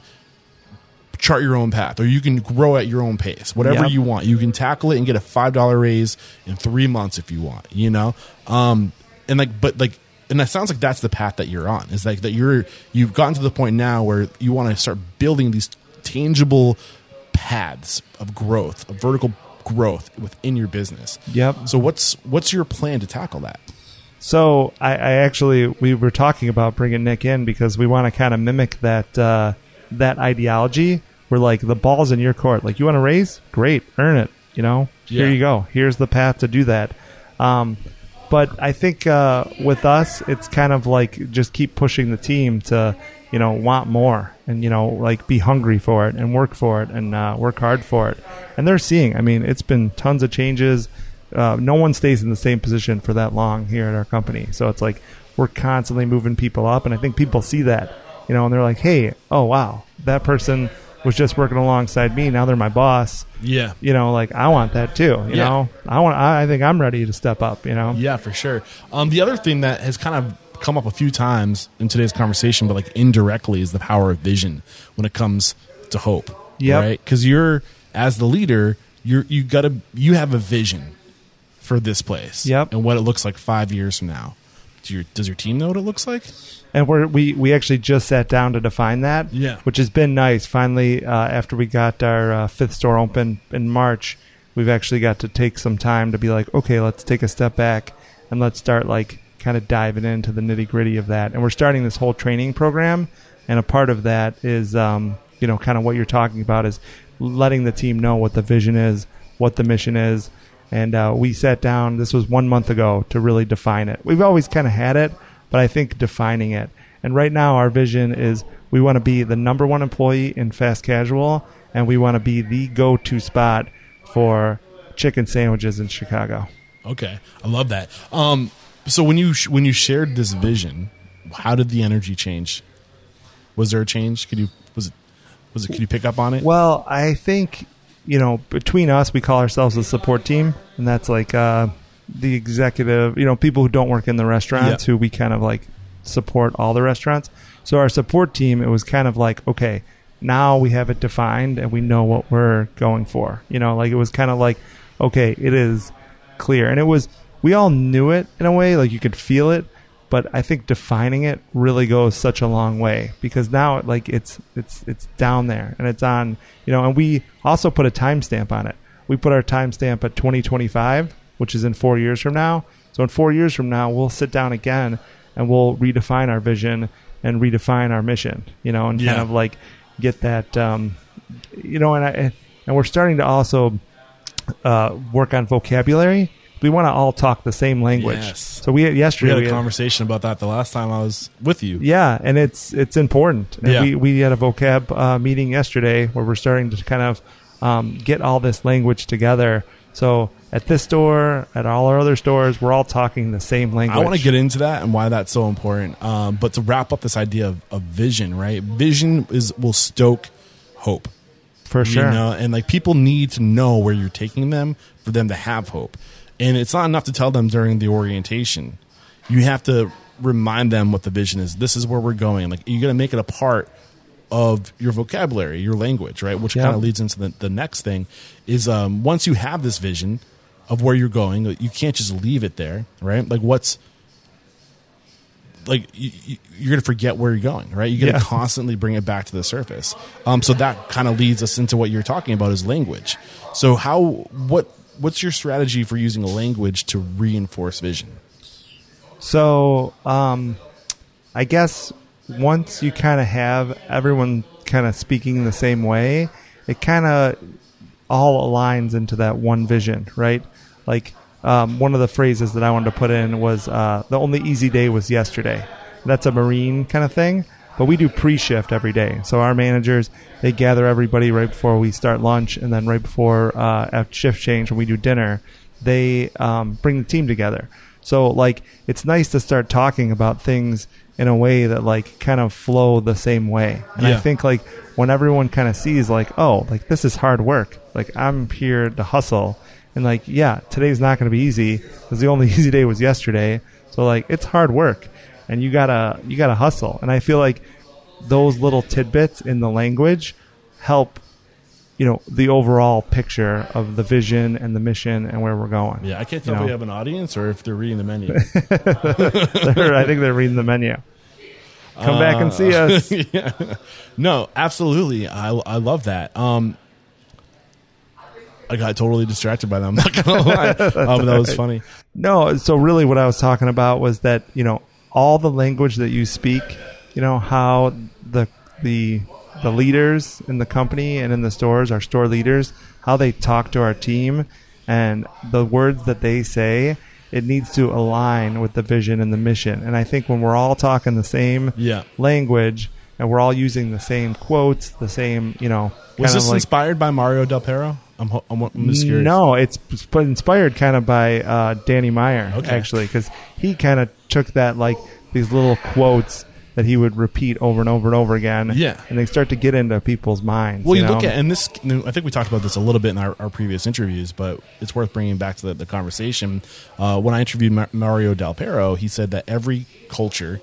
chart your own path or you can grow at your own pace. Whatever Yep. you want. You can tackle it and get a five dollar raise in three months if you want you know? Um and like but like and that sounds like that's the path that you're on. Is like that you're you've gotten to the point now where you want to start building these tangible paths of growth of vertical growth within your business. Yep. so what's what's your plan to tackle that? So I, I actually we were talking about bringing Nick in because we want to kind of mimic that uh, that ideology. Where like the ball's in your court. Like you want to raise, great, earn it. You know, here you go. Here's the path to do that. Um, but I think uh, with us, it's kind of like just keep pushing the team to you know want more and you know like be hungry for it and work for it and uh, work hard for it. And they're seeing. I mean, it's been tons of changes uh, no one stays in the same position for that long here at our company. So it's like we're constantly moving people up, and I think people see that, you know, and they're like, "Hey, oh wow, that person was just working alongside me. Now they're my boss." yeah You know, like I want that too. You Yeah. know, I want. I I think I'm ready to step up. You know, Yeah, for sure. Um, the other thing that has kind of come up a few times in today's conversation, but like indirectly, is the power of vision when it comes to hope. Yeah. Right? Because you're as the leader, you're you gotta you have a vision for this place. Yep. And what it looks like five years from now. Do your, does your team know what it looks like? and we're, we we actually just sat down to define that. Yeah. which has been nice. Finally, uh, after we got our uh, fifth store open in March, we've actually got to take some time to be like, okay, let's take a step back and let's start like kind of diving into the nitty gritty of that. And we're starting this whole training program, and a part of that is, um, you know, kind of what you're talking about is letting the team know what the vision is, what the mission is. And uh, we sat down. This was one month ago to really define it. We've always kind of had it, but I think defining it. And right now, our vision is we want to be the number one employee in fast casual, and we want to be the go-to spot for chicken sandwiches in Chicago. Okay, I love that. Um, so when you sh- when you shared this vision, how did the energy change? Was there a change? Could you was it was it? Could you pick up on it? Well, I think you know between us, we call ourselves a support team, and that's like uh, the executive, you know, people who don't work in the restaurants, Yeah. who we kind of like support all the restaurants. So our support team, it was kind of like okay, now we have it defined and we know what we're going for. You know, like it was kind of like okay, it is clear, and it was we all knew it in a way, like you could feel it. But I think defining it really goes such a long way because now, like it's it's it's down there and it's on, you know. And we also put a timestamp on it. We put our timestamp at 2025, which is in four years from now. So in four years from now, we'll sit down again and we'll redefine our vision and redefine our mission, you know, and kind of like get that, um, you know, and I and we're starting to also uh, work on vocabulary. We want to all talk the same language. Yes. So we we yesterday had we a had- conversation about that the last time I was with you. yeah, and it's it's important. And Yeah. we we had a vocab uh, meeting yesterday where we're starting to kind of um, get all this language together. So at this store, at all our other stores, we're all talking the same language. I want to get into that and why that's so important. Um, but to wrap up this idea of, of vision, right? Vision is will stoke hope. for sure. You know, and like people need to know where you're taking them for them to have hope. And it's not enough to tell them during the orientation. You have to remind them what the vision is. This is where we're going. Like you got to make it a part of your vocabulary, your language, right? Which Yeah. kind of leads into the, the next thing is um, once you have this vision of where you're going, you can't just leave it there, right? Like what's like you, you're going to forget where you're going, right? You're going to Yeah. constantly bring it back to the surface. Um, so that kind of leads us into what you're talking about is language. So how what what's your strategy for using language to reinforce vision? So, um, I guess once you kind of have everyone kind of speaking the same way, it kind of all aligns into that one vision, right? Like um, one of the phrases that I wanted to put in was uh, the only easy day was yesterday. That's a Marine kind of thing, but we do pre-shift every day. So our managers they gather everybody right before we start lunch, and then right before uh, shift change when we do dinner, they um, bring the team together. So like it's nice to start talking about things in a way that like kind of flow the same way. And I think like when everyone kind of sees like oh like this is hard work. Like I'm here to hustle and like yeah today's not going to be easy because the only easy day was yesterday. So like it's hard work and you gotta you gotta hustle. And I feel like those little tidbits in the language help you know the overall picture of the vision and the mission and where we're going. Yeah, I can't tell You if know. we have an audience or if they're reading the menu. I think they're reading the menu. Come back and see us. yeah. No, absolutely. I I love that. Um, I got totally distracted by that. I'm not gonna lie. um, that was funny. No, so really what I was talking about was that, you know, all the language that you speak, you know, how the the the leaders in the company and in the stores, our store leaders, how they talk to our team and the words that they say, it needs to align with the vision and the mission. And I think when we're all talking the same Yeah. language and we're all using the same quotes, the same, you know, Was this like inspired by Mario Del Pero? I'm ho- I'm, I'm just curious. no, it's inspired kind of by uh, Danny Meyer, Okay. actually, because he kind of took that like these little quotes that he would repeat over and over and over again. Yeah. and they start to get into people's minds. Well, you, know? look at and this. I think we talked about this a little bit in our, our previous interviews, but it's worth bringing back to the, the conversation. Uh, when I interviewed Ma- Mario Del Pero, he said that every culture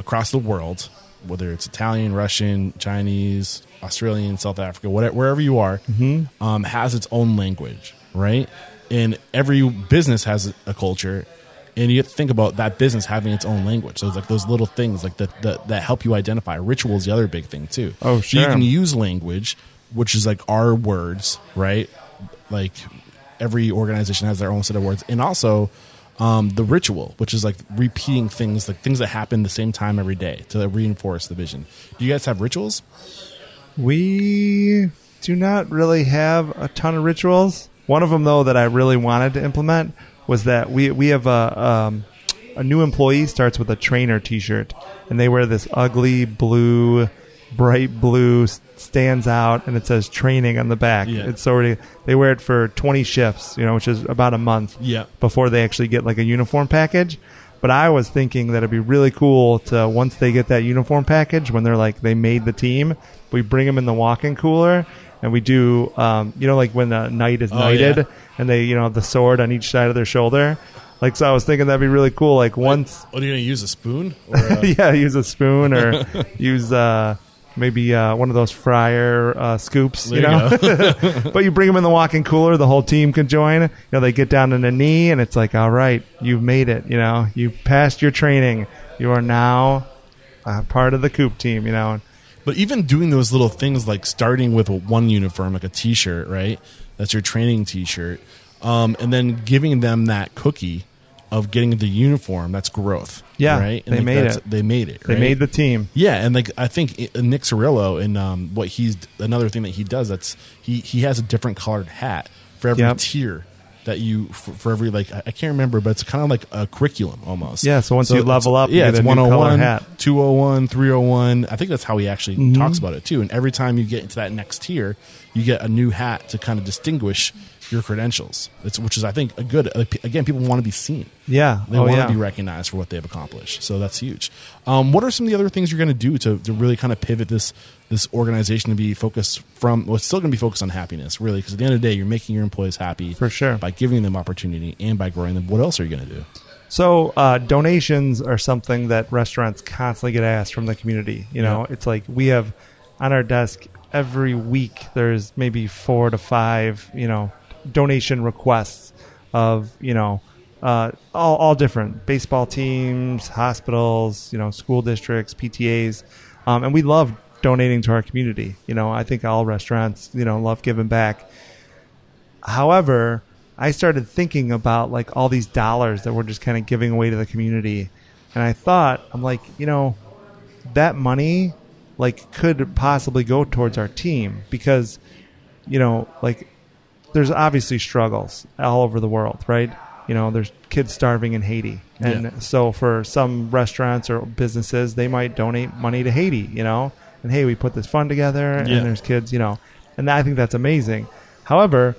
across the world, whether it's Italian, Russian, Chinese, Australian, South Africa, whatever, wherever you are, um, has its own language, right? And every business has a culture, and you have to think about that business having its own language. So it's like those little things like that that, that help you identify. Ritual is the other big thing too. Oh, So you can use language, which is like our words, right? Like every organization has their own set of words, and also um, the ritual, which is like repeating things, like things that happen the same time every day to reinforce the vision. Do you guys have rituals? we do not really have a ton of rituals. One of them, though, that I really wanted to implement was that we we have a um, a new employee starts with a trainer T-shirt, and they wear this ugly blue, bright blue, stands out, and it says training on the back. Yeah. It's already they wear it for twenty shifts, you know, which is about a month Yeah. before they actually get like a uniform package. But I was thinking that it'd be really cool to once they get that uniform package, when they're like they made the team, we bring them in the walk-in cooler and we do, um, you know, like when the knight is Oh, knighted yeah. and they, you know, have the sword on each side of their shoulder. Like so, I was thinking that'd be really cool. Like once, What are you to use a spoon? Or a, yeah, use a spoon or use uh, maybe uh, one of those fryer uh, scoops, There you you know. but you bring them in the walk-in cooler, the whole team can join. You know, they get down on a knee, and it's like, all right, you've made it. You know, you passed your training. You are now uh, part of the coop team. You know, But even doing those little things like starting with one uniform, like a T-shirt, right? That's your training T-shirt, um, and then giving them that cookie of getting the uniform. That's growth. Yeah, right. they like, made it. They made it. they right? made the team. Yeah, and like I think Nick Cirillo and um, what he's another thing that he does that's he he has a different colored hat for every Yep. tier that you for, for every like I can't remember, but it's kind of like a curriculum almost. Yeah, so once you level up, yeah, get it's a new color 101, hat. 201, 301. I think that's how he actually Mm-hmm. talks about it too. And every time you get into that next tier, you get a new hat to kind of distinguish your credentials. It's, which is I think a good again. People want to be seen. Yeah, They oh want yeah. to be recognized for what they've accomplished. So that's huge. Um, what are some of the other things you're going to do to, to really kind of pivot this this organization to be focused from? Well, it's still going to be focused on happiness, really, because at the end of the day, you're making your employees happy For sure. by giving them opportunity and by growing them. What else are you going to do? So uh, donations are something that restaurants constantly get asked from the community. You know, Yeah. it's like we have on our desk every week. There's maybe four to five, you know, donation requests of you know uh, all all different baseball teams, hospitals, you know, school districts, PTAs, um, and we love donating to our community. You know, I think all restaurants, you know, love giving back. However, I started thinking about like all these dollars that we're just kind of giving away to the community, and I thought I'm like, you know, that money like could possibly go towards our team because you know like there's obviously struggles all over the world right you know there's kids starving in haiti and Yeah. so for some restaurants or businesses they might donate money to haiti you know and hey we put this fund together and Yeah. there's kids you know and i think that's amazing however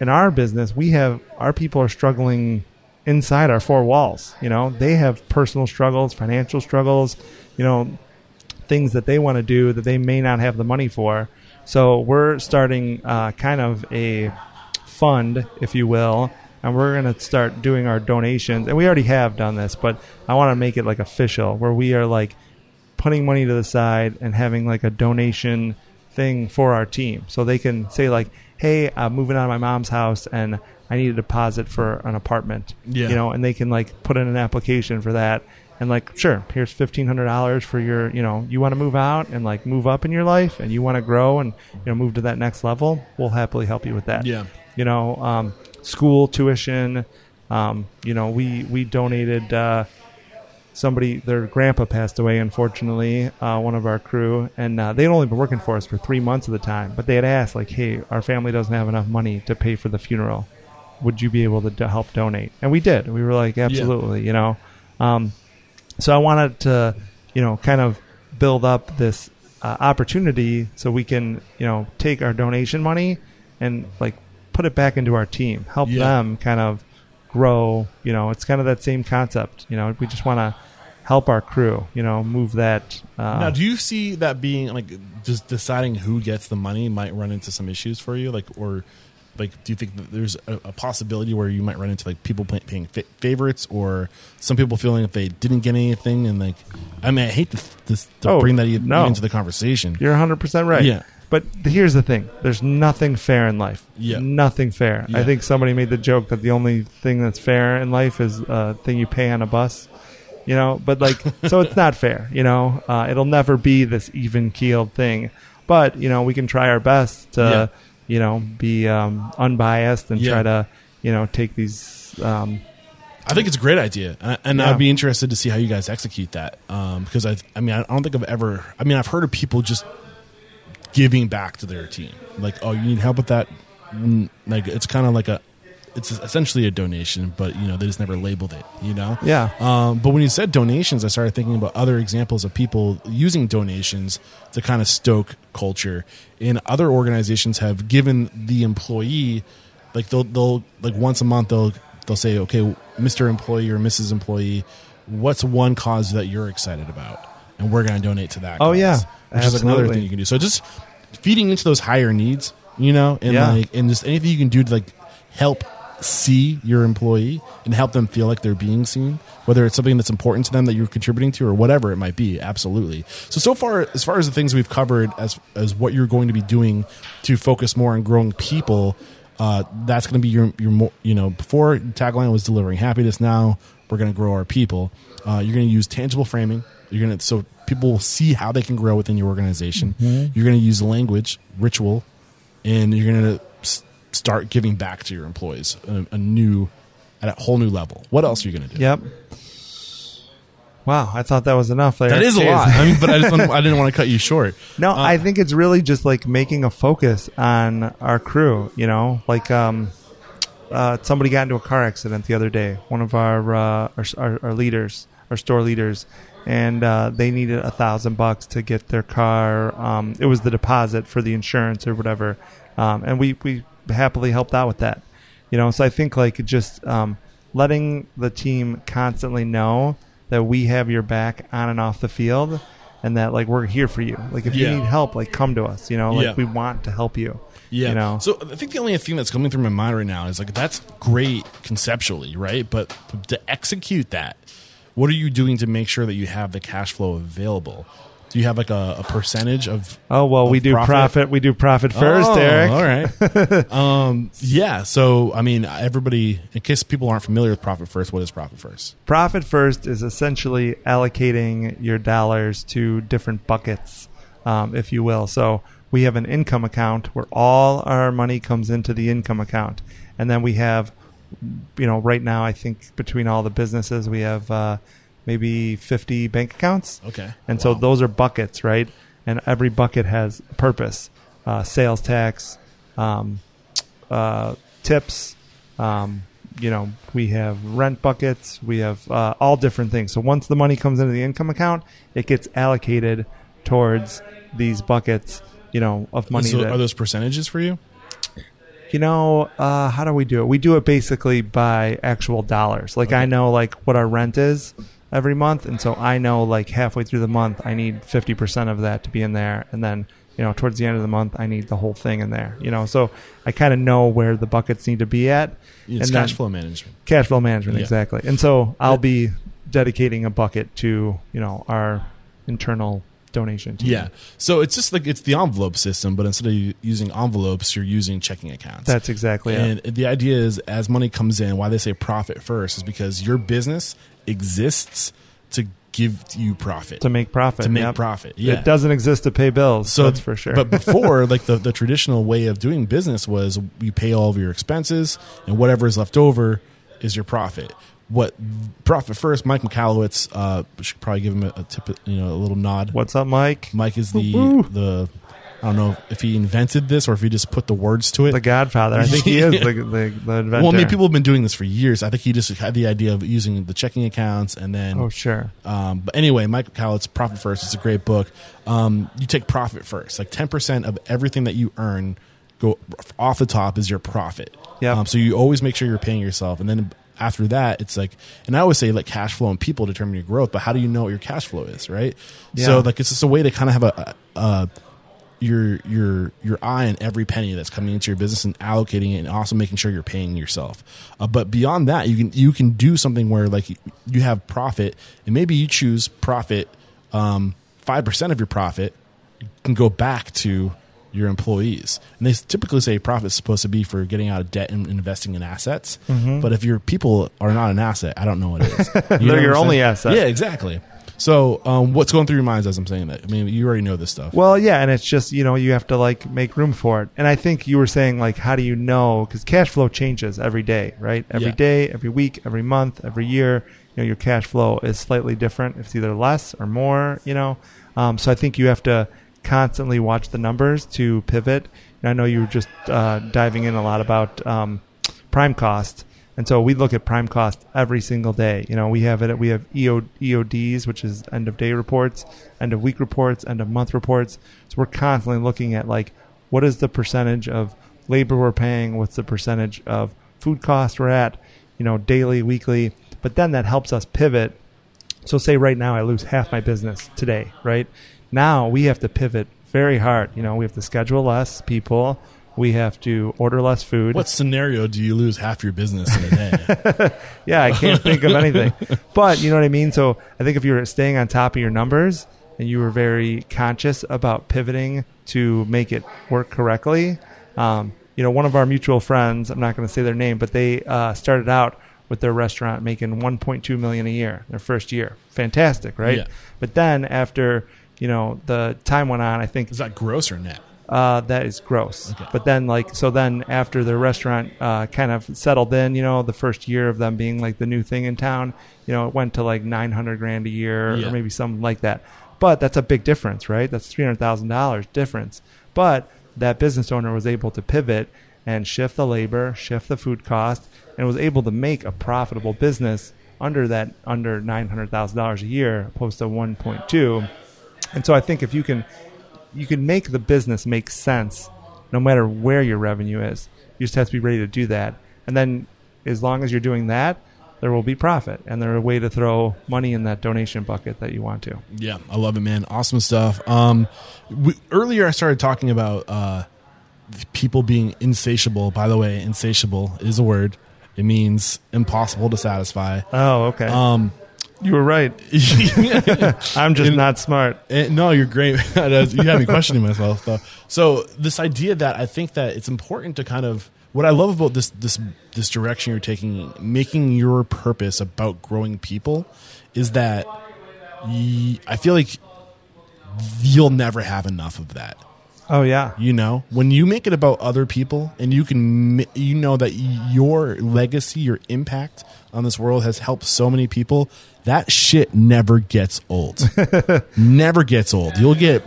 in our business we have our people are struggling inside our four walls you know they have personal struggles financial struggles you know things that they want to do that they may not have the money for. So we're starting uh, kind of a fund, if you will, and we're going to start doing our donations. And we already have done this, but I want to make it like official, where we are like putting money to the side and having like a donation thing for our team, so they can say like, "Hey, I'm moving out of my mom's house and." I need a deposit for an apartment, Yeah. you know, and they can like put in an application for that, and like sure here's fifteen hundred dollars for your you know you want to move out and like move up in your life and you want to grow and you know move to that next level we'll happily help you with that. Yeah. you know um, school tuition um, you know we we donated uh, somebody their grandpa passed away unfortunately uh, one of our crew and uh, they'd only been working for us for three months at the time but they had asked like hey our family doesn't have enough money to pay for the funeral. Would you be able to do- help donate? And we did. We were like absolutely you know? Um, so I wanted to, you know, kind of build up this uh, opportunity so we can, you know, take our donation money and like put it back into our team, help Yeah. them kind of grow. You know, it's kind of that same concept. You know, we just want to help our crew. You know, move that. Uh, now, do you see that being like just deciding who gets the money might run into some issues for you, like or like do you think that there's a, a possibility where you might run into like people pay, paying fa- favorites or some people feeling that they didn't get anything and like I mean I hate to, to, to Oh, bring that e- no. into the conversation. You're 100% right. Yeah. But here's the thing there's nothing fair in life. Yeah. Nothing fair. Yeah. I think somebody made the joke that the only thing that's fair in life is a thing you pay on a bus. You know, but like, so it's not fair. You know, uh, it'll never be this even keeled thing. But, you know, we can try our best to, Yeah. You know, be um, unbiased and Yeah. try to, you know, take these. Um, I think it's a great idea, and, and Yeah. I'd be interested to see how you guys execute that. Um, because I, I mean, I don't think I've ever. I mean, I've heard of people just giving back to their team, like, oh, you need help with that. Mm, Like, it's kind of like a, it's essentially a donation, but you know, they just never labeled it. You know, Yeah. Um, but when you said donations, I started thinking about other examples of people using donations to kind of stoke culture. And other organizations have given the employee, like they'll they'll like once a month they'll they'll say, okay, Mister Employee or Mrs. Employee, what's one cause that you're excited about, and we're going to donate to that. Oh, cause," yeah. which is another thing you can do. So just feeding into those higher needs, you know, and Yeah. like and just anything you can do to like help see your employee and help them feel like they're being seen whether it's something that's important to them that you're contributing to or whatever it might be absolutely. So so far as far as the things we've covered as as what you're going to be doing to focus more on growing people uh, that's going to be your your mo- you know before tagline was delivering happiness now we're going to grow our people. Uh, you're going to use tangible framing. You're going to so people will see how they can grow within your organization. You're going to use language ritual and you're going to start giving back to your employees a, a new at a whole new level. What else are you going to do? yep. Wow. I thought that was enough. There. That is a lot. I mean, but I just I didn't want to cut you short. No, Uh, I think it's really just like making a focus on our crew. You know, like um, uh, somebody got into a car accident the other day. One of our uh, our, our, our leaders, our store leaders, and uh, they needed a thousand bucks to get their car. Um, it was the deposit for the insurance or whatever, um, and we we happily helped out with that. You know, so I think like just um, letting the team constantly know that we have your back on and off the field, and that like we're here for you. Like if Yeah. you need help, like come to us. You know, like Yeah. we want to help you. Yeah. You know. So I think the only thing that's coming through my mind right now is like that's great conceptually, right? But to execute that, what are you doing to make sure that you have the cash flow available? Do you have like a, a percentage of? Oh well, of we do profit. We do profit first, Oh, Eric. All right. um, yeah. So I mean, everybody, in case people aren't familiar with profit first, what is profit first? Profit first is essentially allocating your dollars to different buckets, um, if you will. So we have an income account where all our money comes into the income account, and then we have, you know, right now I think between all the businesses we have uh, maybe 50 bank accounts. Okay. And so Wow. those are buckets, right? And every bucket has a purpose: uh, sales tax, um, uh, tips. Um, you know, we have rent buckets. We have uh, all different things. So once the money comes into the income account, it gets allocated towards these buckets. You know, of money. So that, are those percentages for you? you know, uh, how do we do it? We do it basically by actual dollars. Like I know like what our rent is every month, and so I know like halfway through the month I need fifty percent of that to be in there, and then you know towards the end of the month I need the whole thing in there. You know, so I kind of know where the buckets need to be at. It's and cash flow management. Cash flow management, Yeah. exactly. And so I'll be dedicating a bucket to you know our internal donation. Yeah. So it's just like it's the envelope system, but instead of using envelopes, you're using checking accounts. that's exactly and the idea is as money comes in, why they say profit first is because your business exists to give you profit. To make profit. To make yep. profit. Yeah. It doesn't exist to pay bills. So that's for sure. But before, like the, the traditional way of doing business was you pay all of your expenses and whatever is left over is your profit. What profit first? Mike Michalowicz. Uh, should probably give him a, a tip, you know, a little nod. What's up, Mike? Mike is the Woo-woo. the. I don't know if he invented this or if he just put the words to it. The Godfather. I think he is the, the, the inventor. well, I mean, people have been doing this for years. I think he just had the idea of using the checking accounts and then. Oh, sure. Um, but anyway, Mike Michalowicz Profit First. It's a great book. Um, you take profit first. Like ten percent of everything that you earn go off the top is your profit. Yep. Um, so you always make sure you're paying yourself, and then after that, it's like, and I always say like cash flow and people determine your growth. But how do you know what your cash flow is, right? Yeah. So like it's just a way to kind of have a. a, a your your your eye on every penny that's coming into your business and allocating it and also making sure you're paying yourself uh, but beyond that you can you can do something where like you have profit and maybe you choose profit um, 5% of your profit can go back to your employees and they typically say profit is supposed to be for getting out of debt and investing in assets but if your people are not an asset i don't know what it is You Mm-hmm. They're your only asset. yeah exactly so um, what's going through your minds as i'm saying that i mean you already know this stuff Well, yeah, and it's just you know you have to like make room for it. And I think you were saying like, how do you know? Because cash flow changes every day, right? Every Yeah. day, every week, every month, every year. You know, your cash flow is slightly different. It's either less or more. You know, um, so I think you have to constantly watch the numbers to pivot. And I know you were just uh, diving in a lot about um, prime cost. And so we look at prime cost every single day. You know, we have it. We have EO, EODs, which is end of day reports, end of week reports, end of month reports. So we're constantly looking at like what is the percentage of labor we're paying, what's the percentage of food cost we're at, you know, daily, weekly. But then that helps us pivot. So say right now I lose half my business today, right? Now we have to pivot very hard. You know, we have to schedule less people. We have to order less food. What scenario do you lose half your business in a day? yeah, I can't think of anything. But you know what I mean? So I think if you're staying on top of your numbers and you were very conscious about pivoting to make it work correctly, um, you know, one of our mutual friends, I'm not going to say their name, but they uh, started out with their restaurant making 1.2 million a year in their first year. Fantastic, right? Yeah. But then after, you know, the time went on, I think Is that gross or net? uh, that is gross. Okay. But then, like, so then after the restaurant uh, kind of settled in, you know, the first year of them being like the new thing in town, you know, it went to like nine hundred grand a year Yeah. or maybe something like that. But that's a big difference, right? That's three hundred thousand dollars difference. But that business owner was able to pivot and shift the labor, shift the food cost, and was able to make a profitable business under that under nine hundred thousand dollars a year, opposed to one point two. And so I think if you can you can make the business make sense no matter where your revenue is. You just have to be ready to do that. And then as long as you're doing that, there will be profit and there a way to throw money in that donation bucket that you want to. Yeah, I love it, man. Awesome stuff. Um, we, earlier I started talking about uh, people being insatiable. By the way, insatiable is a word. It means impossible to satisfy. Oh, okay. Um, you were right. I'm just not smart. Eh, no, you're great. you had me questioning myself though. So this idea that I think that it's important to kind of what I love about this this this direction you're taking, making your purpose about growing people, is that ye, I feel like you'll never have enough of that. Oh yeah. You know, when you make it about other people and you can, you know that your legacy, your impact on this world has helped so many people, that shit never gets old. never gets old. You'll get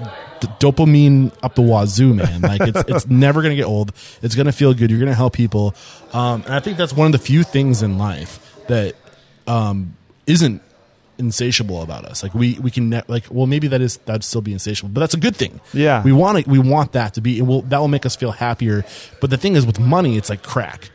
dopamine up the wazoo, man. Like it's, it's never going to get old. It's going to feel good. You're going to help people. Um, and I think that's one of the few things in life that, um, isn't insatiable about us. Like we we can ne- like well maybe that is that'd still be insatiable, but that's a good thing. Yeah. we want it. We want that to be. It will that will make us feel happier. But the thing is, with money, it's like crack.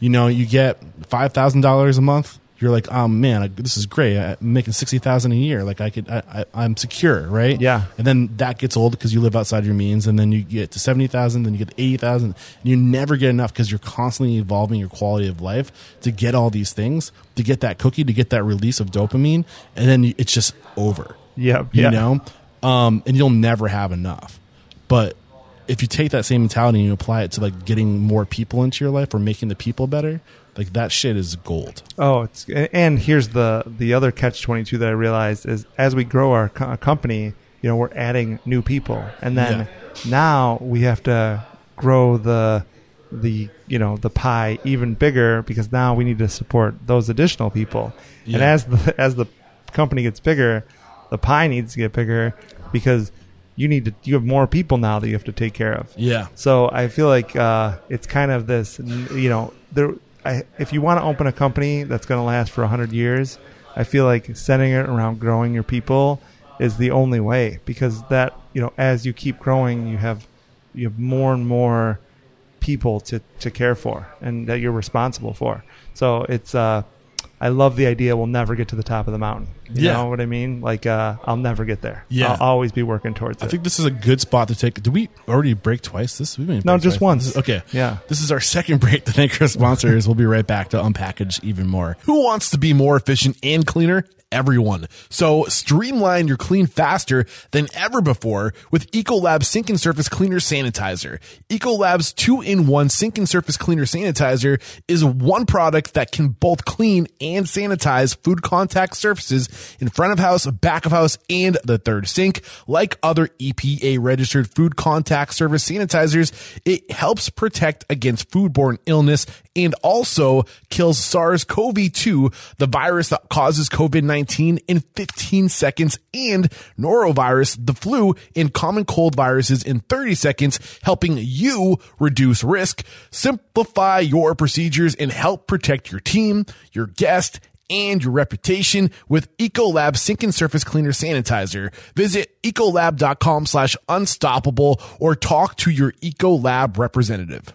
You know, you get five thousand dollars a month. You're like, oh man, I, this is great. I'm making sixty thousand a year. Like I could, I, I, I'm secure, right? Yeah. And then that gets old because you live outside your means, and then you get to seventy thousand, then you get to eighty thousand, and you never get enough because you're constantly evolving your quality of life to get all these things, to get that cookie, to get that release of dopamine, and then it's just over. Yep. You yeah. know, um, and you'll never have enough. But if you take that same mentality and you apply it to like getting more people into your life or making the people better, like that shit is gold. Oh, it's and here's the the other catch twenty two that I realized is as we grow our co- company, you know, we're adding new people, and then now we have to grow the the you know the pie even bigger because now we need to support those additional people, and as the as the company gets bigger, the pie needs to get bigger because you need to you have more people now that you have to take care of. Yeah. So I feel like uh, it's kind of this, you know, there. I, if you want to open a company that's going to last for hundred years, I feel like setting it around growing your people is the only way because that you know as you keep growing, you have you have more and more people to to care for and that you're responsible for. So it's uh, I love the idea. We'll never get to the top of the mountain. You Yeah. know what I mean? Like uh, I'll never get there. Yeah. I'll always be working towards I it. I think this is a good spot to take. Did we already break twice? This we've No, just once. Is- okay, Yeah. This is our second break to thank our sponsors. we'll be right back to unpackage even more. Who wants to be more efficient and cleaner? Everyone. So streamline your clean faster than ever before with Ecolab Sink and Surface Cleaner Sanitizer. Ecolab's two-in-one sink and surface cleaner sanitizer is one product that can both clean and sanitize food contact surfaces in front of house, back of house, and the third sink. Like other EPA registered food contact surface sanitizers, it helps protect against foodborne illness and also kills SARS-CoV-2, the virus that causes COVID-19 in 15 seconds and norovirus, the flu and common cold viruses in 30 seconds, helping you reduce risk, simplify your procedures and help protect your team, your guest, and your reputation with Ecolab Sink and Surface Cleaner Sanitizer. Visit ecolab.com slash unstoppable or talk to your Ecolab representative.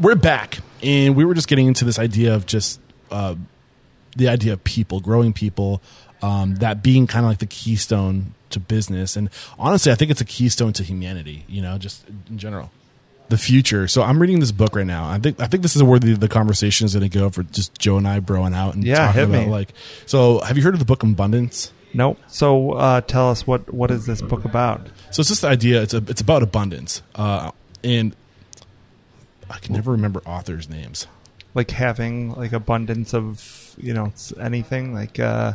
We're back and we were just getting into this idea of just, uh, the idea of people, growing people, um, that being kind of like the keystone to business. And honestly, I think it's a keystone to humanity, you know, just in general. The future. So I'm reading this book right now. I think I think this is where the, the conversation is going to go for just Joe and I broing out and Yeah, talking about me. like. So have you heard of the book Abundance? Nope. So uh, tell us what what is this book about? So it's just the idea. It's a, it's about abundance, uh, and I can never remember authors' names. Like having like abundance of you know anything like uh,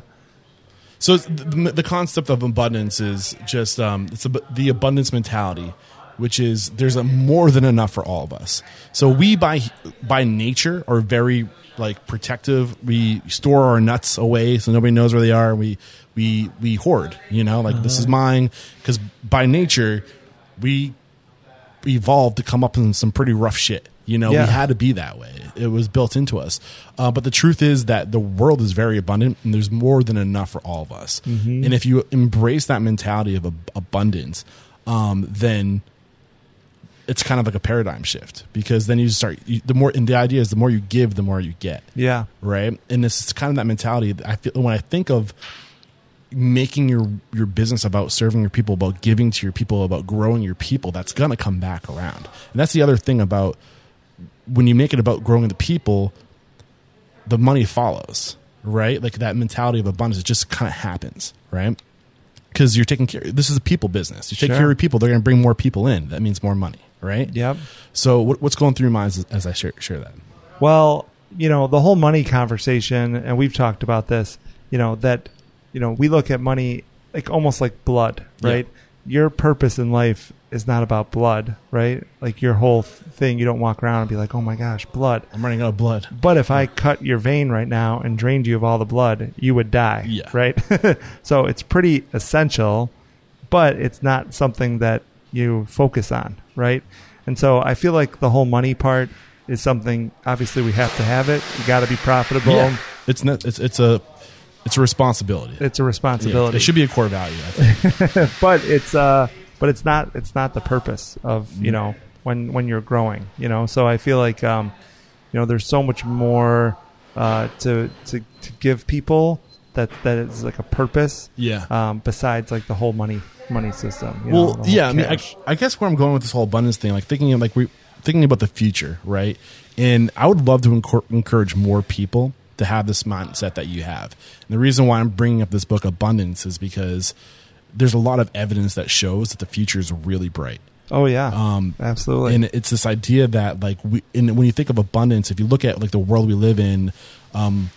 So the, the concept of abundance is just um, it's ab- the abundance mentality, which is there's a more than enough for all of us. So we by by nature are very like protective. We store our nuts away so nobody knows where they are. We we we hoard. You know, like this is mine because by nature we evolved to come up in some pretty rough shit. You know, Yeah. we had to be that way. It was built into us. Uh, but the truth is that the world is very abundant and there's more than enough for all of us. And if you embrace that mentality of ab- abundance, um, then it's kind of like a paradigm shift because then you start, you, the more, and the idea is the more you give, the more you get yeah right? And this is kind of that mentality. that I feel when I think of making your your business about serving your people, about giving to your people, about growing your people, that's gonna come back around. And that's the other thing about when you make it about growing the people, the money follows, right? Like that mentality of abundance, it just kind of happens, right? Because you're taking care. This is a people business. You take Sure. care of people, they're going to bring more people in. That means more money, right? yep. So what, what's going through your minds as, as I share, share that? Well, you know, the whole money conversation, and we've talked about this, you know, that, you know, we look at money like almost like blood, Yeah. right? Your purpose in life is not about blood, right? Like your whole thing, you don't walk around and be like, oh my gosh, blood. I'm running out of blood. But if I cut your vein right now and drained you of all the blood, you would die. Yeah. Right? so it's pretty essential, but it's not something that you focus on. Right? And so I feel like the whole money part is something, obviously, we have to have it. You got to be profitable. Yeah, it's not. It's it's a it's a responsibility. It's a Yeah, responsibility. it should be a core value. I think. but it's uh but it's not it's not the purpose of you know when when you're growing you know so i feel like um you know there's so much more uh to to, to give people that that is like a purpose yeah. um besides like the whole money money system you well, whole yeah. I mean, I. I guess where I'm going with this whole abundance thing, like thinking of like we thinking about the future, right? And I would love to encor- encourage more people to have this mindset that you have. And the reason why I'm bringing up this book, Abundance, is because there's a lot of evidence that shows that the future is really bright. oh yeah. Um, absolutely. and it's this idea that like we and when you think of abundance if you look at like the world we live in um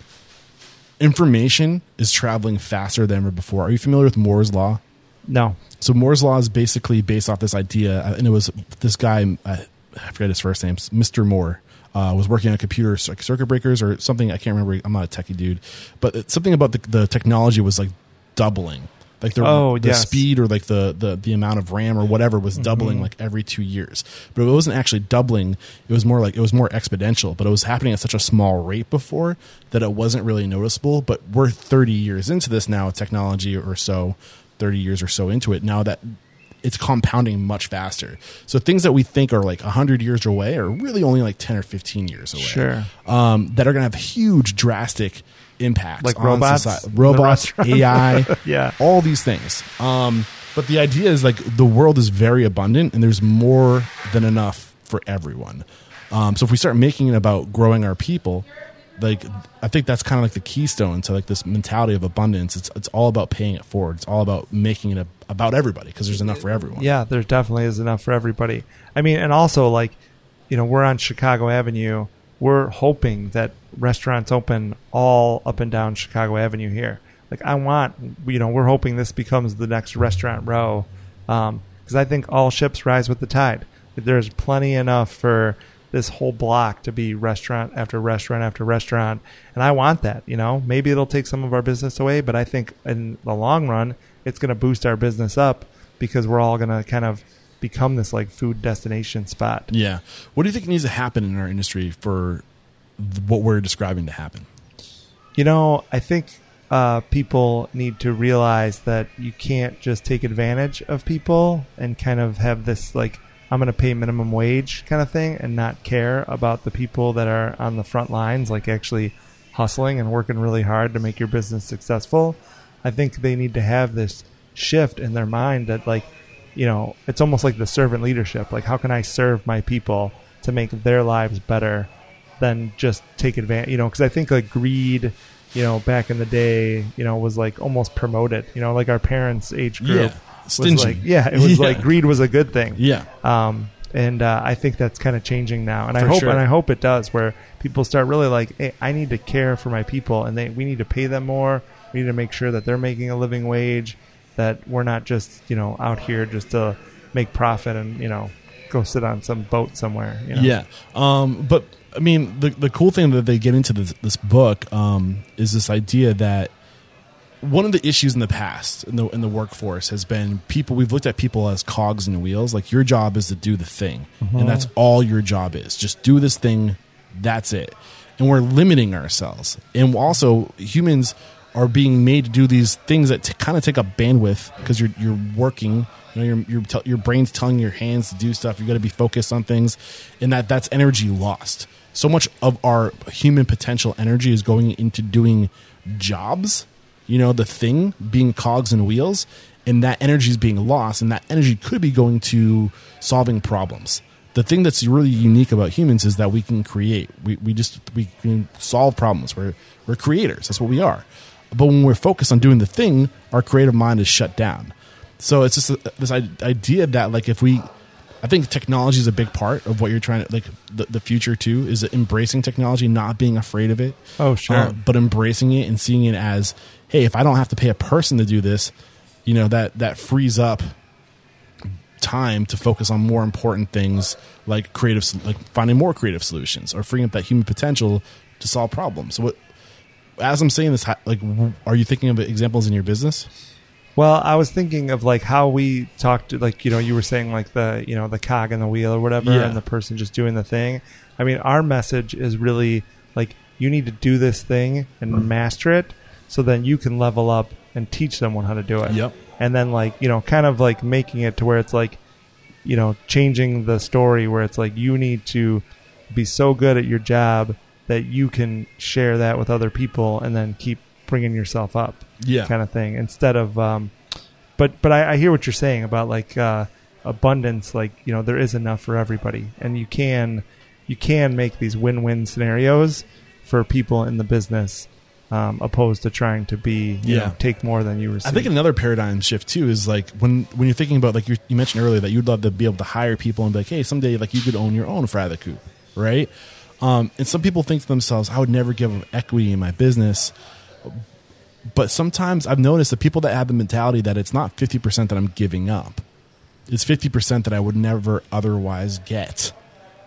information is traveling faster than ever before. Are you familiar with moore's law? No. So moore's law is basically based off this idea uh, and it was this guy uh, i forget his first name mr moore uh, was working on computer like circuit breakers or something i can't remember i'm not a techie dude but something about the, the technology was like doubling like the, Oh, the yes. speed or like the, the the amount of RAM or whatever was doubling like every two years. But it wasn't actually doubling. It was more like it was more exponential. But it was happening at such a small rate before that it wasn't really noticeable. But we're 30 years into this now, technology or so, 30 years or so into it now that it's compounding much faster. So things that we think are like 100 years away are really only like 10 or 15 years away. Sure. Um, that are going to have huge, drastic impacts Like on robots society. robots. AI, Yeah. all these things. Um, but the idea is like the world is very abundant and there's more than enough for everyone. Um, so if we start making it about growing our people, like I think that's kind of like the keystone to like this mentality of abundance. It's it's all about paying it forward. It's all about making it a, about everybody because there's enough for everyone. Yeah, there definitely is enough for everybody. I mean, and also like, you know, we're on Chicago Avenue. We're hoping that restaurants open all up and down Chicago Avenue here. Like, I want, you know, we're hoping this becomes the next restaurant row, um, because I think all ships rise with the tide. There's plenty enough for this whole block to be restaurant after restaurant after restaurant, and I want that. You know, maybe it'll take some of our business away, but I think in the long run, it's going to boost our business up because we're all going to kind of become this like food destination spot. Yeah. What do you think needs to happen in our industry for what we're describing to happen? You know, I think uh, people need to realize that you can't just take advantage of people and kind of have this like I'm going to pay minimum wage kind of thing and not care about the people that are on the front lines, like actually hustling and working really hard to make your business successful. I think they need to have this shift in their mind that like, you know, it's almost like the servant leadership. Like, how can I serve my people to make their lives better than just take advantage? You know, because I think like greed you know, back in the day, you know, was like almost promoted. You know, like our parents' age group. Yeah. Was like, yeah, it was Yeah. like greed was a good thing. Yeah. Um, and uh, I think that's kind of changing now, and I hope sure. and I hope it does, where people start really like, hey, I need to care for my people, and they we need to pay them more. We need to make sure that they're making a living wage, that we're not just you know out here just to make profit and you know go sit on some boat somewhere. You know? Yeah. Um, but I mean, the the cool thing that they get into this, this book um, is this idea that one of the issues in the past in the in the workforce has been people. We've looked at people as cogs in wheels. Like your job is to do the thing, and that's mm-hmm. all your job is. Just do this thing. That's it. And we're limiting ourselves. And also, humans are being made to do these things that t- kind of take up bandwidth because you're you're working. You know, your your tell your brain's telling your hands to do stuff. You got to be focused on things, and that that's energy lost. So much of our human potential energy is going into doing jobs. You know, the thing being cogs and wheels, and that energy is being lost, and that energy could be going to solving problems the thing that's really unique about humans is that we can create. We, we just we can solve problems. We're we're creators. That's what we are. But when we're focused on doing the thing, our creative mind is shut down. So it's just this idea that like if we, I think technology is a big part of what you're trying to like the, the future too is embracing technology, not being afraid of it. Oh, sure. uh, but embracing it and seeing it as, hey, if I don't have to pay a person to do this, you know that that frees up time to focus on more important things like creative like finding more creative solutions or freeing up that human potential to solve problems so what as i'm saying this like are you thinking of examples in your business Well, I was thinking of like how we talked, like you know, you were saying like the you know the cog in the wheel or whatever, Yeah. and the person just doing the thing. I mean, our message is really like you need to do this thing and mm-hmm. master it, so then you can level up and teach someone how to do it. Yep. And then like you know, kind of like making it to where it's like, you know, changing the story where it's like you need to be so good at your job that you can share that with other people and then keep bringing yourself up yeah kind of thing instead of um but but I, I hear what you're saying about like uh abundance like you know there is enough for everybody and you can you can make these win-win scenarios for people in the business um, opposed to trying to be you Yeah. know, take more than you receive I think another paradigm shift too is like when when you're thinking about like you you mentioned earlier that you'd love to be able to hire people and be like, hey, someday like you could own your own Fry the Coop, right? Um, and some people think to themselves, I would never give them equity in my business. But sometimes I've noticed the people that have the mentality that it's not fifty percent that I'm giving up, it's fifty percent that I would never otherwise get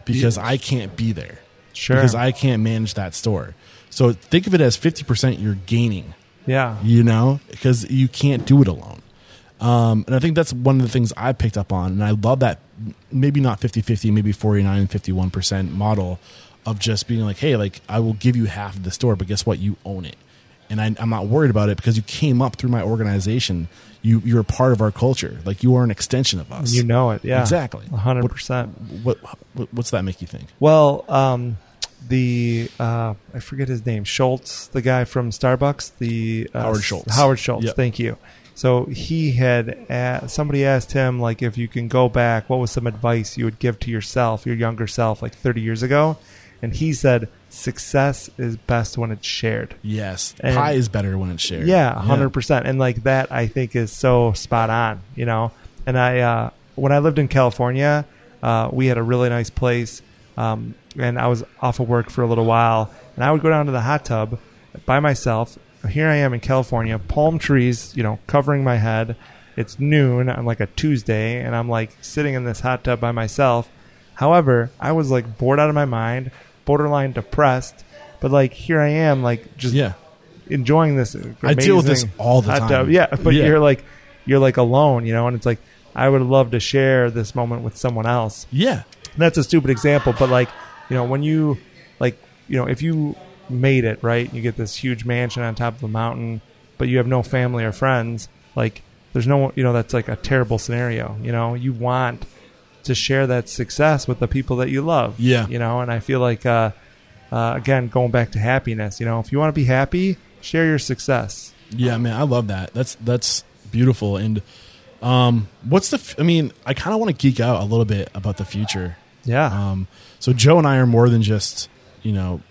because I can't be there sure because I can't manage that store. So think of it as fifty percent you're gaining yeah you know, because you can't do it alone. Um, and I think that's one of the things I picked up on. And I love that maybe not 50 50, maybe 49 51% model of just being like, hey, like I will give you half of the store, but guess what? You own it. And I, I'm not worried about it because you came up through my organization. You, you're a part of our culture. Like you are an extension of us. you know it yeah Exactly. 100% What, what, what's that make you think? well um the uh, I forget his name Schultz, the guy from Starbucks, the uh, Howard Schultz. Howard Schultz, Yep. thank you. So he had a somebody asked him like if you can go back, what was some advice you would give to yourself, your younger self, like 30 years ago? And he said, "Success is best when it's shared." Yes. And- Pie is better when it's shared. Yeah, hundred percent. And like that, I think is so spot on. You know, and I uh, when I lived in California, uh, we had a really nice place, um, and I was off of work for a little while, and I would go down to the hot tub by myself. Here I am in California, palm trees, you know, covering my head. It's noon on like a Tuesday, and I'm like sitting in this hot tub by myself. However, I was like bored out of my mind, borderline depressed, but like here I am, like just Yeah. enjoying this. I deal with this all the time. Yeah, but Yeah. you're like you're like alone, you know, and it's like I would love to share this moment with someone else. Yeah. That's a stupid example, but like you know when you like you know if you made it right, you get this huge mansion on top of a mountain, but you have no family or friends. Like there's no you know that's like a terrible scenario. You know you want to share that success with the people that you love. Yeah. you know, and I feel like uh, uh, again going back to happiness. You know, if you want to be happy, share your success. Yeah, man, I love that. That's that's beautiful. And um, what's the? F- I mean, I kind of want to geek out a little bit about the future. Yeah. Um, so Joe and I are more than just you know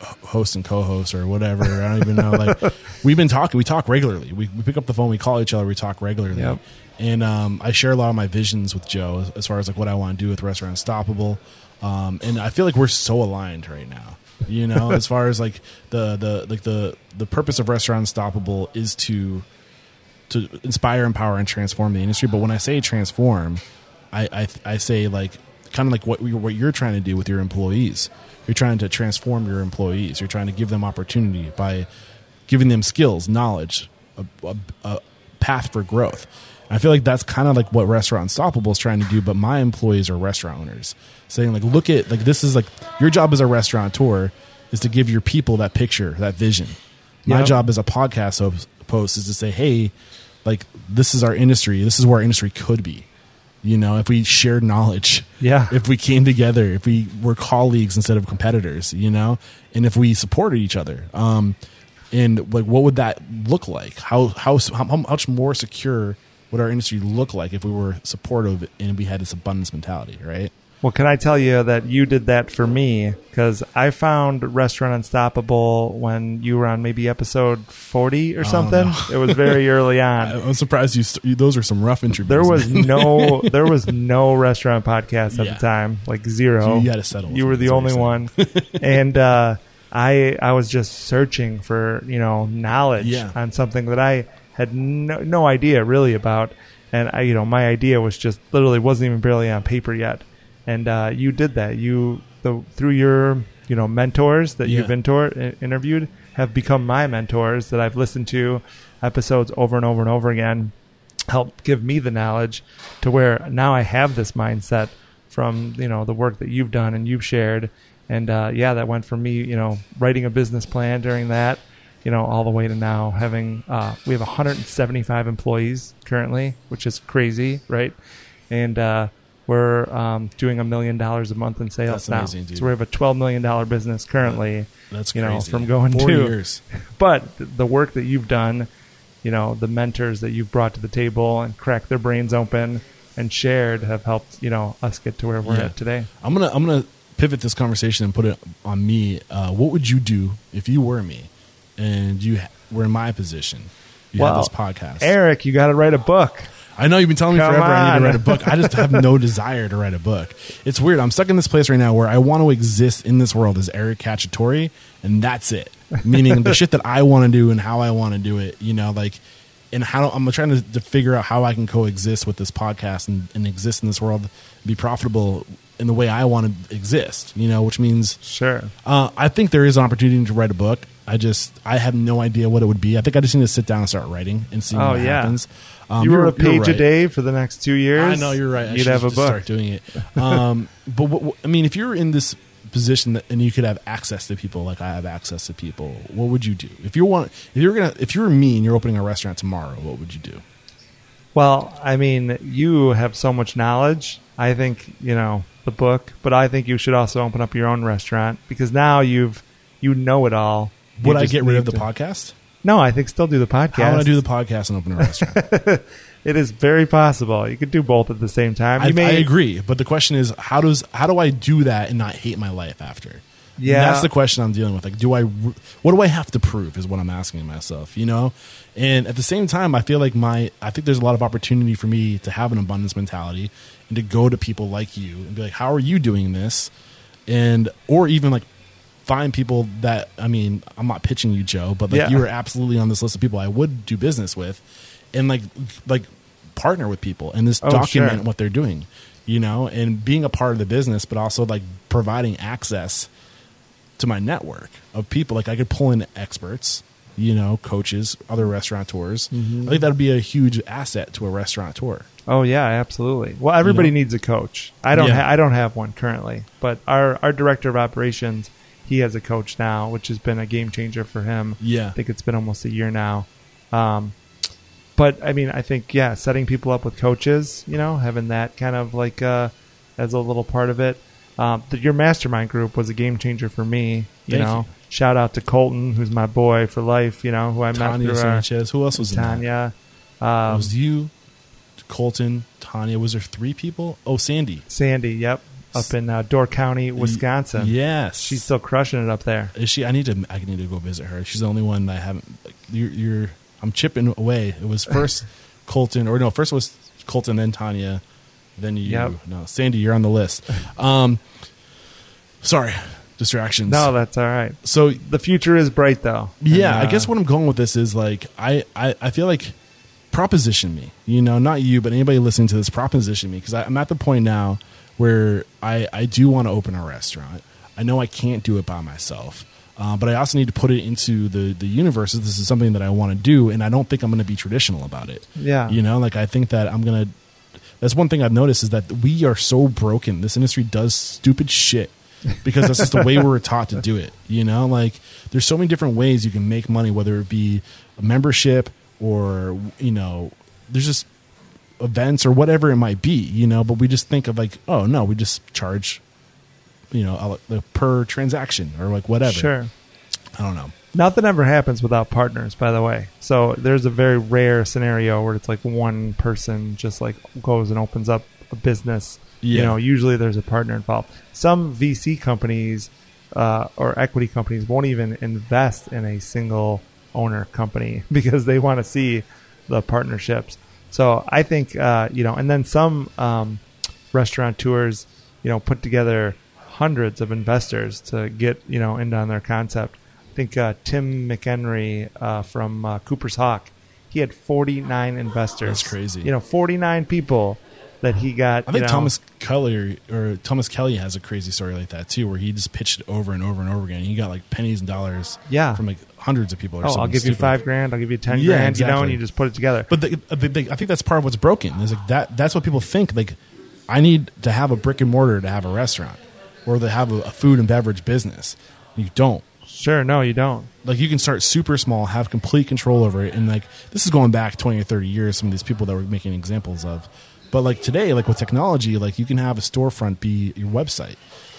host and co-host or whatever. I don't even know. Like we've been talking. We talk regularly. We, we pick up the phone. We call each other. We talk regularly. Yep. And um, I share a lot of my visions with Joe as, as far as like what I want to do with Restaurant Unstoppable. Um, and I feel like we're so aligned right now. You know, as far as like the the like the the purpose of Restaurant Unstoppable is to to inspire, empower, and transform the industry. But when I say transform, I I, I say like kind of like what we, what you're trying to do with your employees. You're trying to transform your employees. You're trying to give them opportunity by giving them skills, knowledge, a, a, a path for growth. And I feel like that's kind of like what Restaurant Unstoppable is trying to do. But my employees are restaurant owners, saying like, look at like this is like your job as a restaurateur is to give your people that picture, that vision. My Yep. job as a podcast host- is to say, hey, like this is our industry. This is where our industry could be. You know, if we shared knowledge, Yeah. if we came together, if we were colleagues instead of competitors, you know, and if we supported each other, um, and like what would that look like? How how how, how much more secure would our industry look like if we were supportive and we had this abundance mentality, right? Well, can I tell you that you did that for me? Because I found Restaurant Unstoppable when you were on maybe episode 40 or something. Oh, no. It was very early on. I'm surprised you. St- those are some rough interviews. There was no there was no restaurant podcast at Yeah. the time, like zero. You had to settle You were the only one, and uh, I I was just searching for you know knowledge Yeah. on something that I had no, no idea really about, and I you know my idea was just literally wasn't even barely on paper yet, and uh, you did that. You the through your you know mentors that you've Yeah. mentor, interviewed have become my mentors that I've listened to episodes over and over and over again help give me the knowledge to where now I have this mindset from you know the work that you've done and you've shared and uh, yeah that went from me you know writing a business plan during that you know all the way to now having uh, we have 175 employees currently which is crazy right and uh, we're um, doing a million dollars a month in sales That's now amazing, dude. so we have a 12 million dollar business currently That's you crazy. know, from going Four to- years. but the work that you've done, you know, the mentors that you've brought to the table and cracked their brains open and shared have helped, you know, us get to where we're Yeah. at today. I'm gonna I'm gonna pivot this conversation and put it on me. Uh, what would you do if you were me and you were in my position? You had Well, this podcast. Eric, you got to write a book. I know you've been telling me Come forever I need on. to write a book. I just have no desire to write a book. It's weird. I'm stuck in this place right now where I want to exist in this world as Eric Cacciatore, and that's it. Meaning the shit that I want to do and how I want to do it. You know, like and how I'm trying to, to figure out how I can coexist with this podcast and, and exist in this world, be profitable in the way I want to exist. You know, which means Sure. uh, I think there is an opportunity to write a book. I just I have no idea what it would be. I think I just need to sit down and start writing and see Oh, what yeah. happens. Um, you you're- a page a day for the next two years. I know you're right. I You'd have a book. Start doing it. Um, but what, what- I mean, if you're in this position that, and you could have access to people like I have access to people, what would you do? If you want, if you're gonna, if you're me and you're opening a restaurant tomorrow, what would you do? Well, I mean, you have so much knowledge. I think, you know, the book, but I think you should also open up your own restaurant because now you've you know it all. You Would I get rid of the to- podcast? No, I think still do the podcast. I want to do the podcast and open a restaurant? It is very possible. You could do both at the same time. I, You may, I agree, but the question is, how does how do I do that and not hate my life after? Yeah. that's the question I'm dealing with. Like, do I what do I have to prove? Is what I'm asking myself. You know, and at the same time, I feel like my I think there's a lot of opportunity for me to have an abundance mentality and to go to people like you and be like, how are you doing this? And or even like find people that I mean, I'm not pitching you, Joe, but like Yeah. you were absolutely on this list of people I would do business with, and like like partner with people and just Oh, document sure. what they're doing, you know, and being a part of the business, but also like providing access to my network of people. Like I could pull in experts, you know, coaches, other restaurateurs. Mm-hmm. I think that'd be a huge asset to a restaurateur. Oh yeah, absolutely. Well, everybody You know? needs a coach. I don't. Yeah. Ha- I don't have one currently, but our our director of operations, he has a coach now, which has been a game changer for him. Yeah. I think it's been almost a year now. Um, but I mean, I think yeah, setting people up with coaches, you know, having that kind of like uh, as a little part of it. Um, the, your mastermind group was a game changer for me. You Thank know, you. shout out to Colton, who's my boy for life. You know, who I met Tanya through our, Sanchez. Who else was in? Tanya. It Um, was you, Colton, Tanya. Was there three people? Oh, Sandy. Sandy, yep. Up in uh, Door County, Wisconsin. Yes, She's still crushing it up there. Is she? I need to. I need to go visit her. She's the only one that I haven't. You're, you're. I'm chipping away. It was first Colton, or no, first it was Colton, then Tanya, then you. Yep. No, Sandy, you're on the list. Um, sorry, distractions. No, that's all right. so The future is bright, though. yeah, And, I guess uh, what I'm going with this is like I, I, I feel like proposition me. You know, not you, but anybody listening to this, proposition me because I'm at the point now where I, I do want to open a restaurant. I know I can't do it by myself. Uh, but I also need to put it into the, the universe. This is something that I want to do, and I don't think I'm going to be traditional about it. Yeah. You know, like I think that I'm going to. That's one thing I've noticed is that we are so broken. This industry does stupid shit because that's just the way we were taught to do it. You know, like there's so many different ways you can make money, whether it be a membership or you know, there's just events or whatever it might be. You know, but we just think of like, oh no, we just charge, you know, a- per transaction or like whatever. Sure. I don't know. Nothing ever happens without partners, by the way. So there's a very rare scenario where it's like one person just like goes and opens up a business. You know, usually there's a partner involved. Some VC companies uh, or equity companies won't even invest in a single owner company because they want to see the partnerships. So I think uh, you know, and then some um, restaurateurs, you know, put together hundreds of investors to get you know in on their concept. I think uh, Tim McEnery uh, from uh, Cooper's Hawk, he had 49 investors. That's crazy. You know, 49 people that he got. I think know- Thomas Kelly or Thomas Kelly has a crazy story like that too, where he just pitched it over and over and over again. He got like pennies and dollars, Yeah. from like hundreds of people. Or Oh, I'll give you five grand. I'll give you ten Yeah, grand. You know, and you just put it together. But the, the, the, I think that's part of what's broken. Is like that. That's what people think. Like, I need to have a brick and mortar to have a restaurant, or to have a, a food and beverage business. You don't. sure, no, you don't. Like you can start super small, have complete control over it, and like this is going back twenty or thirty years. Some of these people that we're making examples of, but like today, like with technology, like you can have a storefront be your website,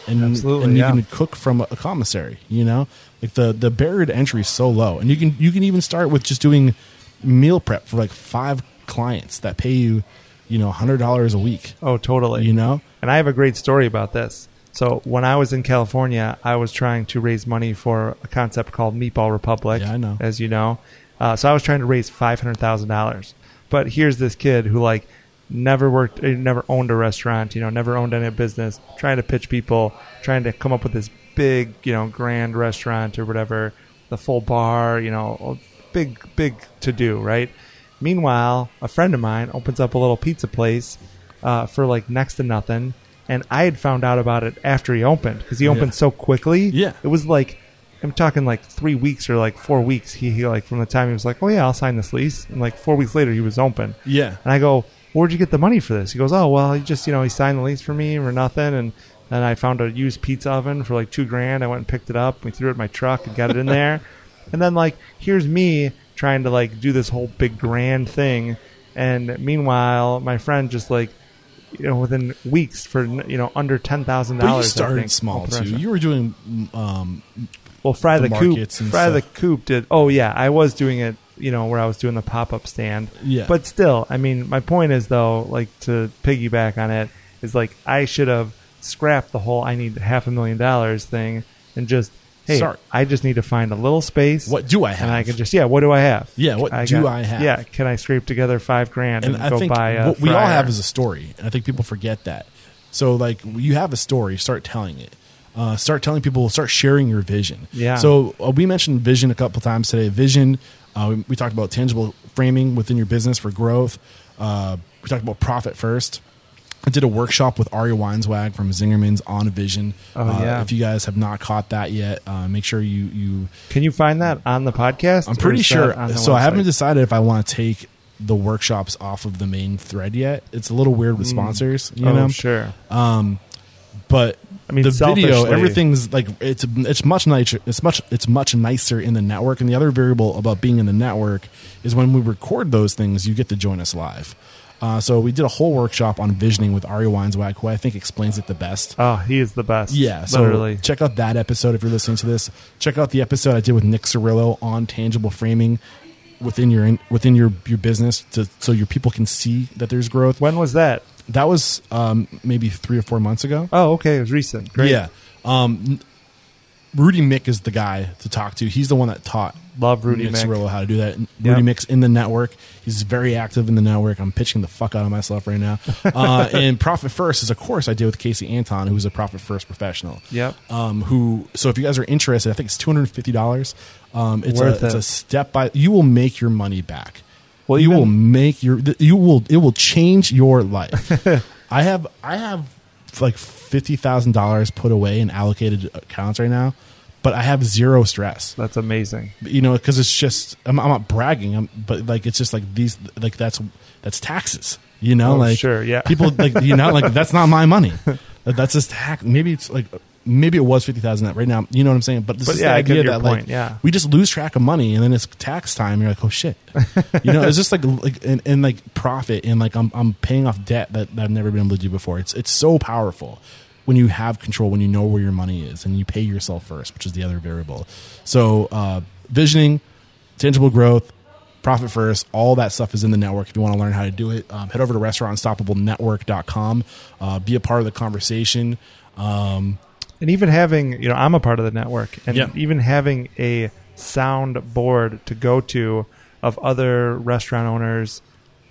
and Absolutely, and you yeah. can cook from a, commissary. You know, like the the barrier to entry is so low, and you can you can even start with just doing meal prep for like five clients that pay you, you know, hundred dollars a week. Oh, totally. You know, And I have a great story about this. So when I was in California, I was trying to raise money for a concept called Meatball Republic. Yeah, I know. As you know, uh, so I was trying to raise five hundred thousand dollars. But here's this kid who like never worked, uh, never owned a restaurant, you know, never owned any business, trying to pitch people, trying to come up with this big, you know, grand restaurant or whatever, the full bar, you know, big, big to do, right? Meanwhile, a friend of mine opens up a little pizza place uh, for like next to nothing, and I had found out about it after he opened because he opened Yeah. so quickly. Yeah. it was like I'm talking like three weeks or like four weeks. He, he like from the time he was like, oh yeah, I'll sign this lease, and like four weeks later he was open. yeah, And I go, where'd you get the money for this? He goes, oh well, he just you know he signed the lease for me for nothing, and then I found a used pizza oven for like two grand. I went and picked it up. We threw it in my truck and got it in there, and then like here's me trying to like do this whole big grand thing, and meanwhile my friend just like. You know, within weeks for you know under ten thousand but you dollars. started small too. You were doing um, Well, Fry the the, Coop. Fry the. Coop did. Oh yeah, I was doing it. You know, where I was doing the pop up stand. Yeah. But still, I mean, my point is though, like to piggyback on it, is like I should have scrapped the whole "I need half a million dollars" thing and just hey, Start. I just need to find a little space. What do I have? And I can just yeah, what do I have? Yeah, what do I have? Yeah, can I scrape together five grand and, and I go think buy a what we all have is a story, and I think people forget that. So, like, you have a story, start telling it. Uh, start telling people, start sharing your vision. Yeah. So uh, we mentioned vision a couple times today. Vision. Uh, we, we talked about tangible framing within your business for growth. Uh, we talked about profit first. I did a workshop with Aria Weinzweig from Zingerman's on Vision. Oh, Uh, yeah. If you guys have not caught that yet, uh, make sure you you Can you find that on the podcast? I'm pretty sure. that on the So I haven't decided if I want to take the workshops off of the main thread yet. It's a little weird with sponsors, you oh, know. sure. But I mean, the video, everything's like it's it's much nicer. It's much it's much nicer in the network. And the other variable about being in the network is when we record those things, you get to join us live. Uh, so we did a whole workshop on visioning with Aria Weinzweig, who I think explains it the best. Oh, he is the best. Yeah, so literally. check out that episode if you're listening to this. Check out the episode I did with Nick Sarillo on tangible framing within your within your your business, to, so your people can see that there's growth. When was that? That was um, maybe three or four months ago. Oh, okay. It was recent. Great. Yeah. Um, Rudy Miick is the guy to talk to. He's the one that taught Love Rudy Nick Miick. Sarillo how to do that. Yep. Rudy Miick's in the network. He's very active in the network. I'm pitching the fuck out of myself right now. Uh, and Profit First is a course I did with Casey Anton, who's a Profit First professional. Yep. Um, who? So if you guys are interested, I think it's two hundred and fifty dollars. Um, it's Worth a, it's a step by. You will make your money back. Well, you will make your. You will. It will change your life. I have. I have like fifty thousand dollars put away in allocated accounts right now, but I have zero stress That's amazing. you know because it's just I'm, I'm not bragging I'm, but like it's just like these like that's that's taxes you know Oh, like sure, yeah. people like you know like that's not my money that's just tax maybe it's like maybe it was 50000 right now you know what i'm saying? But this But is yeah, the idea that point, like yeah. we just lose track of money and then it's tax time. You're like oh shit. You know it's just like like and, and like profit and like I'm, I'm paying off debt that, that i've never been able to do before. It's it's so powerful when you have control when you know where your money is and you pay yourself first which is the other variable. So uh, visioning tangible growth profit first all that stuff is in the network if you want to learn how to do it. Um, head over to restaurantunstoppablenetwork.com uh, be a part of the conversation. Um, And even having, you know, I'm a part of the network, and Yeah. even having a sound board to go to of other restaurant owners,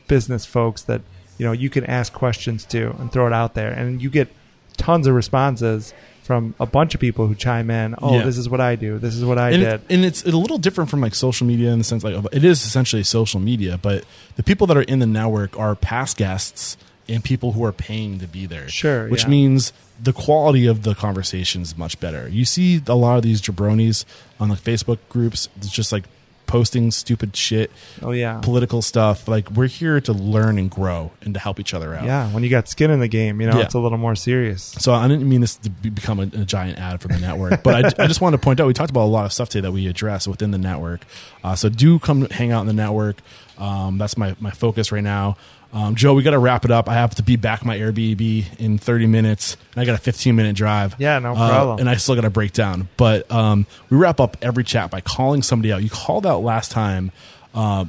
business folks that you know you can ask questions to and throw it out there, and you get tons of responses from a bunch of people who chime in. Oh, Yeah. this is what I do. This is what I and, did. it, and it's a little different from like social media in the sense like it is essentially social media but the people that are in the network are past guests and people who are paying to be there Sure, which yeah. means the quality of the conversation is much better you see a lot of these jabronis on like facebook groups just like posting stupid shit oh yeah, political stuff like we're here to learn and grow and to help each other out yeah. When you got skin in the game, you know, Yeah. it's a little more serious. so I didn't mean this to become a, a giant ad for the network, but I, I just wanted to point out we talked about a lot of stuff today that we address within the network. Uh, so do come hang out in the network. Um, that's my my focus right now. Um, Joe, we got to wrap it up. I have to be back my Airbnb in 30 minutes. And I got a 15 minute drive. Yeah, no Uh, problem. and I still got to break down. But um, we wrap up every chat by calling somebody out. You called out last time uh,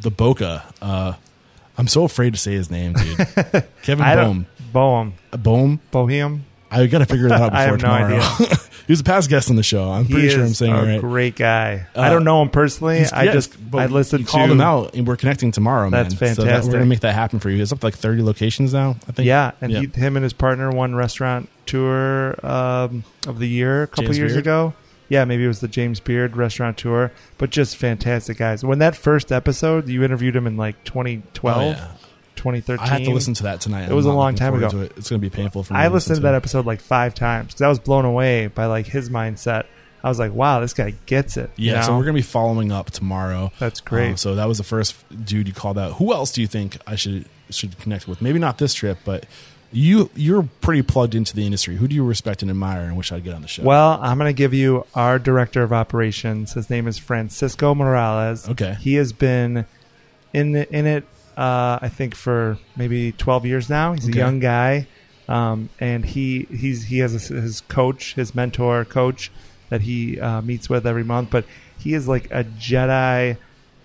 the Boka. Uh, I'm so afraid to say his name, dude. Kevin I Bohm. don't. Bohem. Bohm. Bohem. I got to figure that out before I have no tomorrow. he was a past guest on the show. I'm pretty sure I'm saying a it right. great guy. Uh, I don't know him personally. I yeah, just I listened you to called him out, and we're connecting tomorrow. That's man. So that- we're fantastic. gonna make that happen for you. It's up to like 30 locations now. I think. Yeah, and Yeah. He, him and his partner won restaurant tour um, of the year a couple James years Beard? ago. Yeah, maybe it was the James Beard restaurant tour, but just fantastic guys. When that first episode, you interviewed him in like 2012, Oh, yeah. 2013. I have to listen to that tonight. It was a long time ago. it. It's going to be painful for me. I to listened to that episode like five times because I was blown away by like his mindset. I was like, wow, this guy gets it. you Yeah, so we're going to be following up tomorrow. That's great. Um, so that was the first dude you called out. Who else do you think I should should connect with? Maybe not this trip, but you you're pretty plugged into the industry. Who do you respect and admire and wish I'd get on the show? Well, I'm going to give you our director of operations. His name is Francisco Morales. Okay. He has been in the, in it, uh, I think, for maybe 12 years now. He's Okay. a young guy, um, and he he's he has a, his coach, his mentor coach that he uh, meets with every month. But he is like a Jedi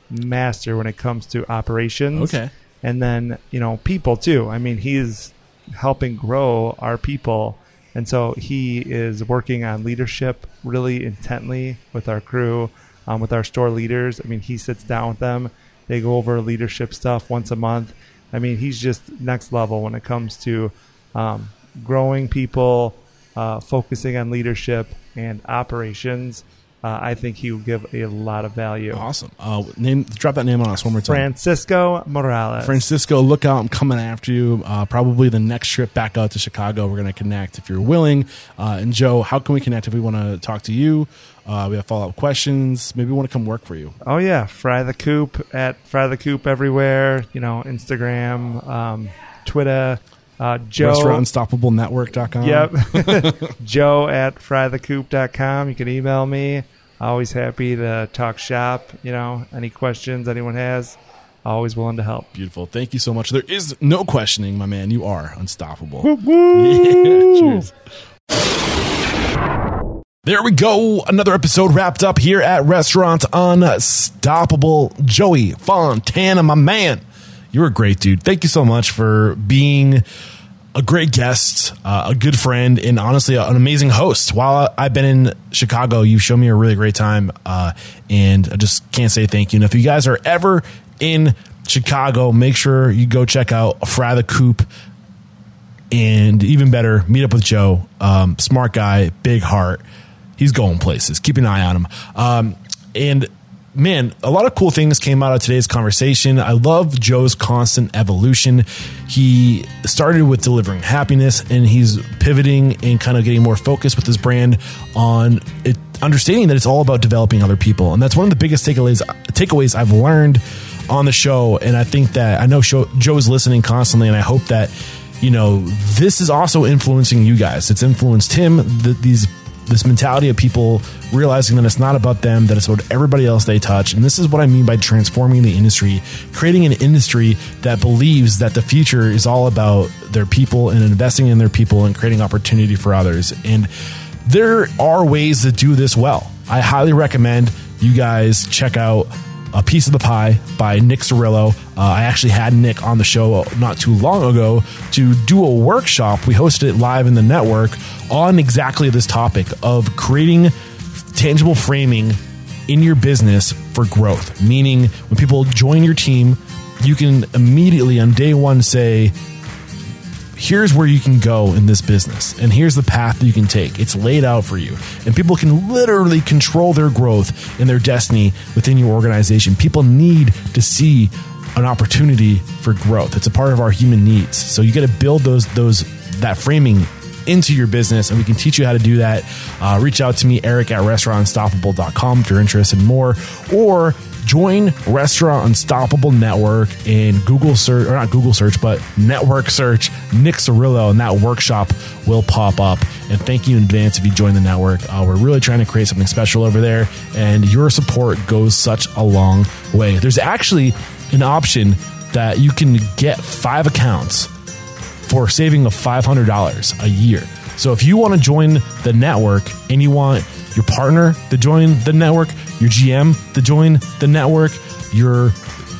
master when it comes to operations. Okay. and then you know people too. I mean, he is helping grow our people. And so he is working on leadership really intently with our crew, um, with our store leaders. I mean, he sits down with them. They go over leadership stuff once a month. I mean, he's just next level when it comes to um, growing people, uh, focusing on leadership and operations. Uh, I think he will give a lot of value. awesome. Uh, name drop that name on us one more time. Francisco Morales. Francisco, look out! I'm coming after you. Uh, probably the next trip back out to Chicago. We're going to connect if you're willing. Uh, and Joe, how can we connect if we want to talk to you? Uh, we have follow up questions. Maybe we want to come work for you. Oh yeah, fry the coop at fry the coop everywhere. You know, Instagram, um, Twitter. Uh, Joe. RestaurantUnstoppablenetwork.com. Yep. Joe at frythecoop.com. You can email me. Always happy to talk shop. You know, any questions anyone has, always willing to help. Beautiful. Thank you so much. There is no questioning, my man. You are unstoppable. Yeah, cheers. There we go. Another episode wrapped up here at Restaurant Unstoppable. Joey Fontana, my man. You were great, dude. Thank you so much for being a great guest, uh, a good friend, and honestly, an amazing host. While I've been in Chicago, you've shown me a really great time, uh, and I just can't say thank you. And if you guys are ever in Chicago, make sure you go check out Fry the Coop, and even better, meet up with Joe. Um, smart guy, big heart. He's going places. Keep an eye on him. Um, and man, a lot of cool things came out of today's conversation. I love Joe's constant evolution. He started with delivering happiness and he's pivoting and kind of getting more focused with his brand on it, understanding that it's all about developing other people. And that's one of the biggest takeaways, takeaways I've learned on the show. And I think that I know Joe's listening constantly, and I hope that, you know, this is also influencing you guys. It's influenced him, the, these this mentality of people realizing that it's not about them, that it's about everybody else they touch. And this is what I mean by transforming the industry, creating an industry that believes that the future is all about their people and investing in their people and creating opportunity for others. And there are ways to do this well. I highly recommend you guys check out a Piece of the Pie by Nick Sarillo. Uh, I actually had Nick on the show not too long ago to do a workshop. We hosted it live in the network on exactly this topic of creating tangible framing in your business for growth. Meaning, when people join your team, you can immediately on day one say, here's where you can go in this business and here's the path that you can take. It's laid out for you and people can literally control their growth and their destiny within your organization. People need to see an opportunity for growth. It's a part of our human needs. So you got to build those those that framing into your business and we can teach you how to do that. Uh, reach out to me eric at restaurantunstoppable.com if you're interested in more or join Restaurant Unstoppable Network in Google search, or not Google search, but network search Nick Sarillo, and that workshop will pop up. And thank you in advance if you join the network. Uh, we're really trying to create something special over there, and your support goes such a long way. There's actually an option that you can get five accounts for saving of $500 a year. So if you want to join the network and you want your partner to join the network, your GM to join the network, your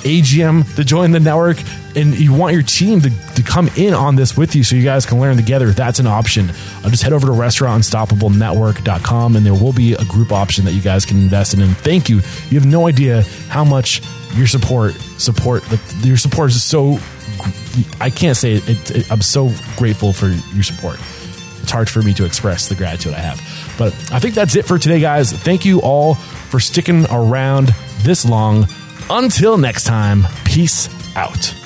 AGM to join the network, and you want your team to, to come in on this with you so you guys can learn together, that's an option. I'll just head over to restaurantunstoppablenetwork.com and there will be a group option that you guys can invest in. And thank you. You have no idea how much your support support like, your support is so I can't say it, it, it I'm so grateful for your support it's hard for me to express the gratitude I have. But I think that's it for today, guys. Thank you all for sticking around this long. Until next time, peace out.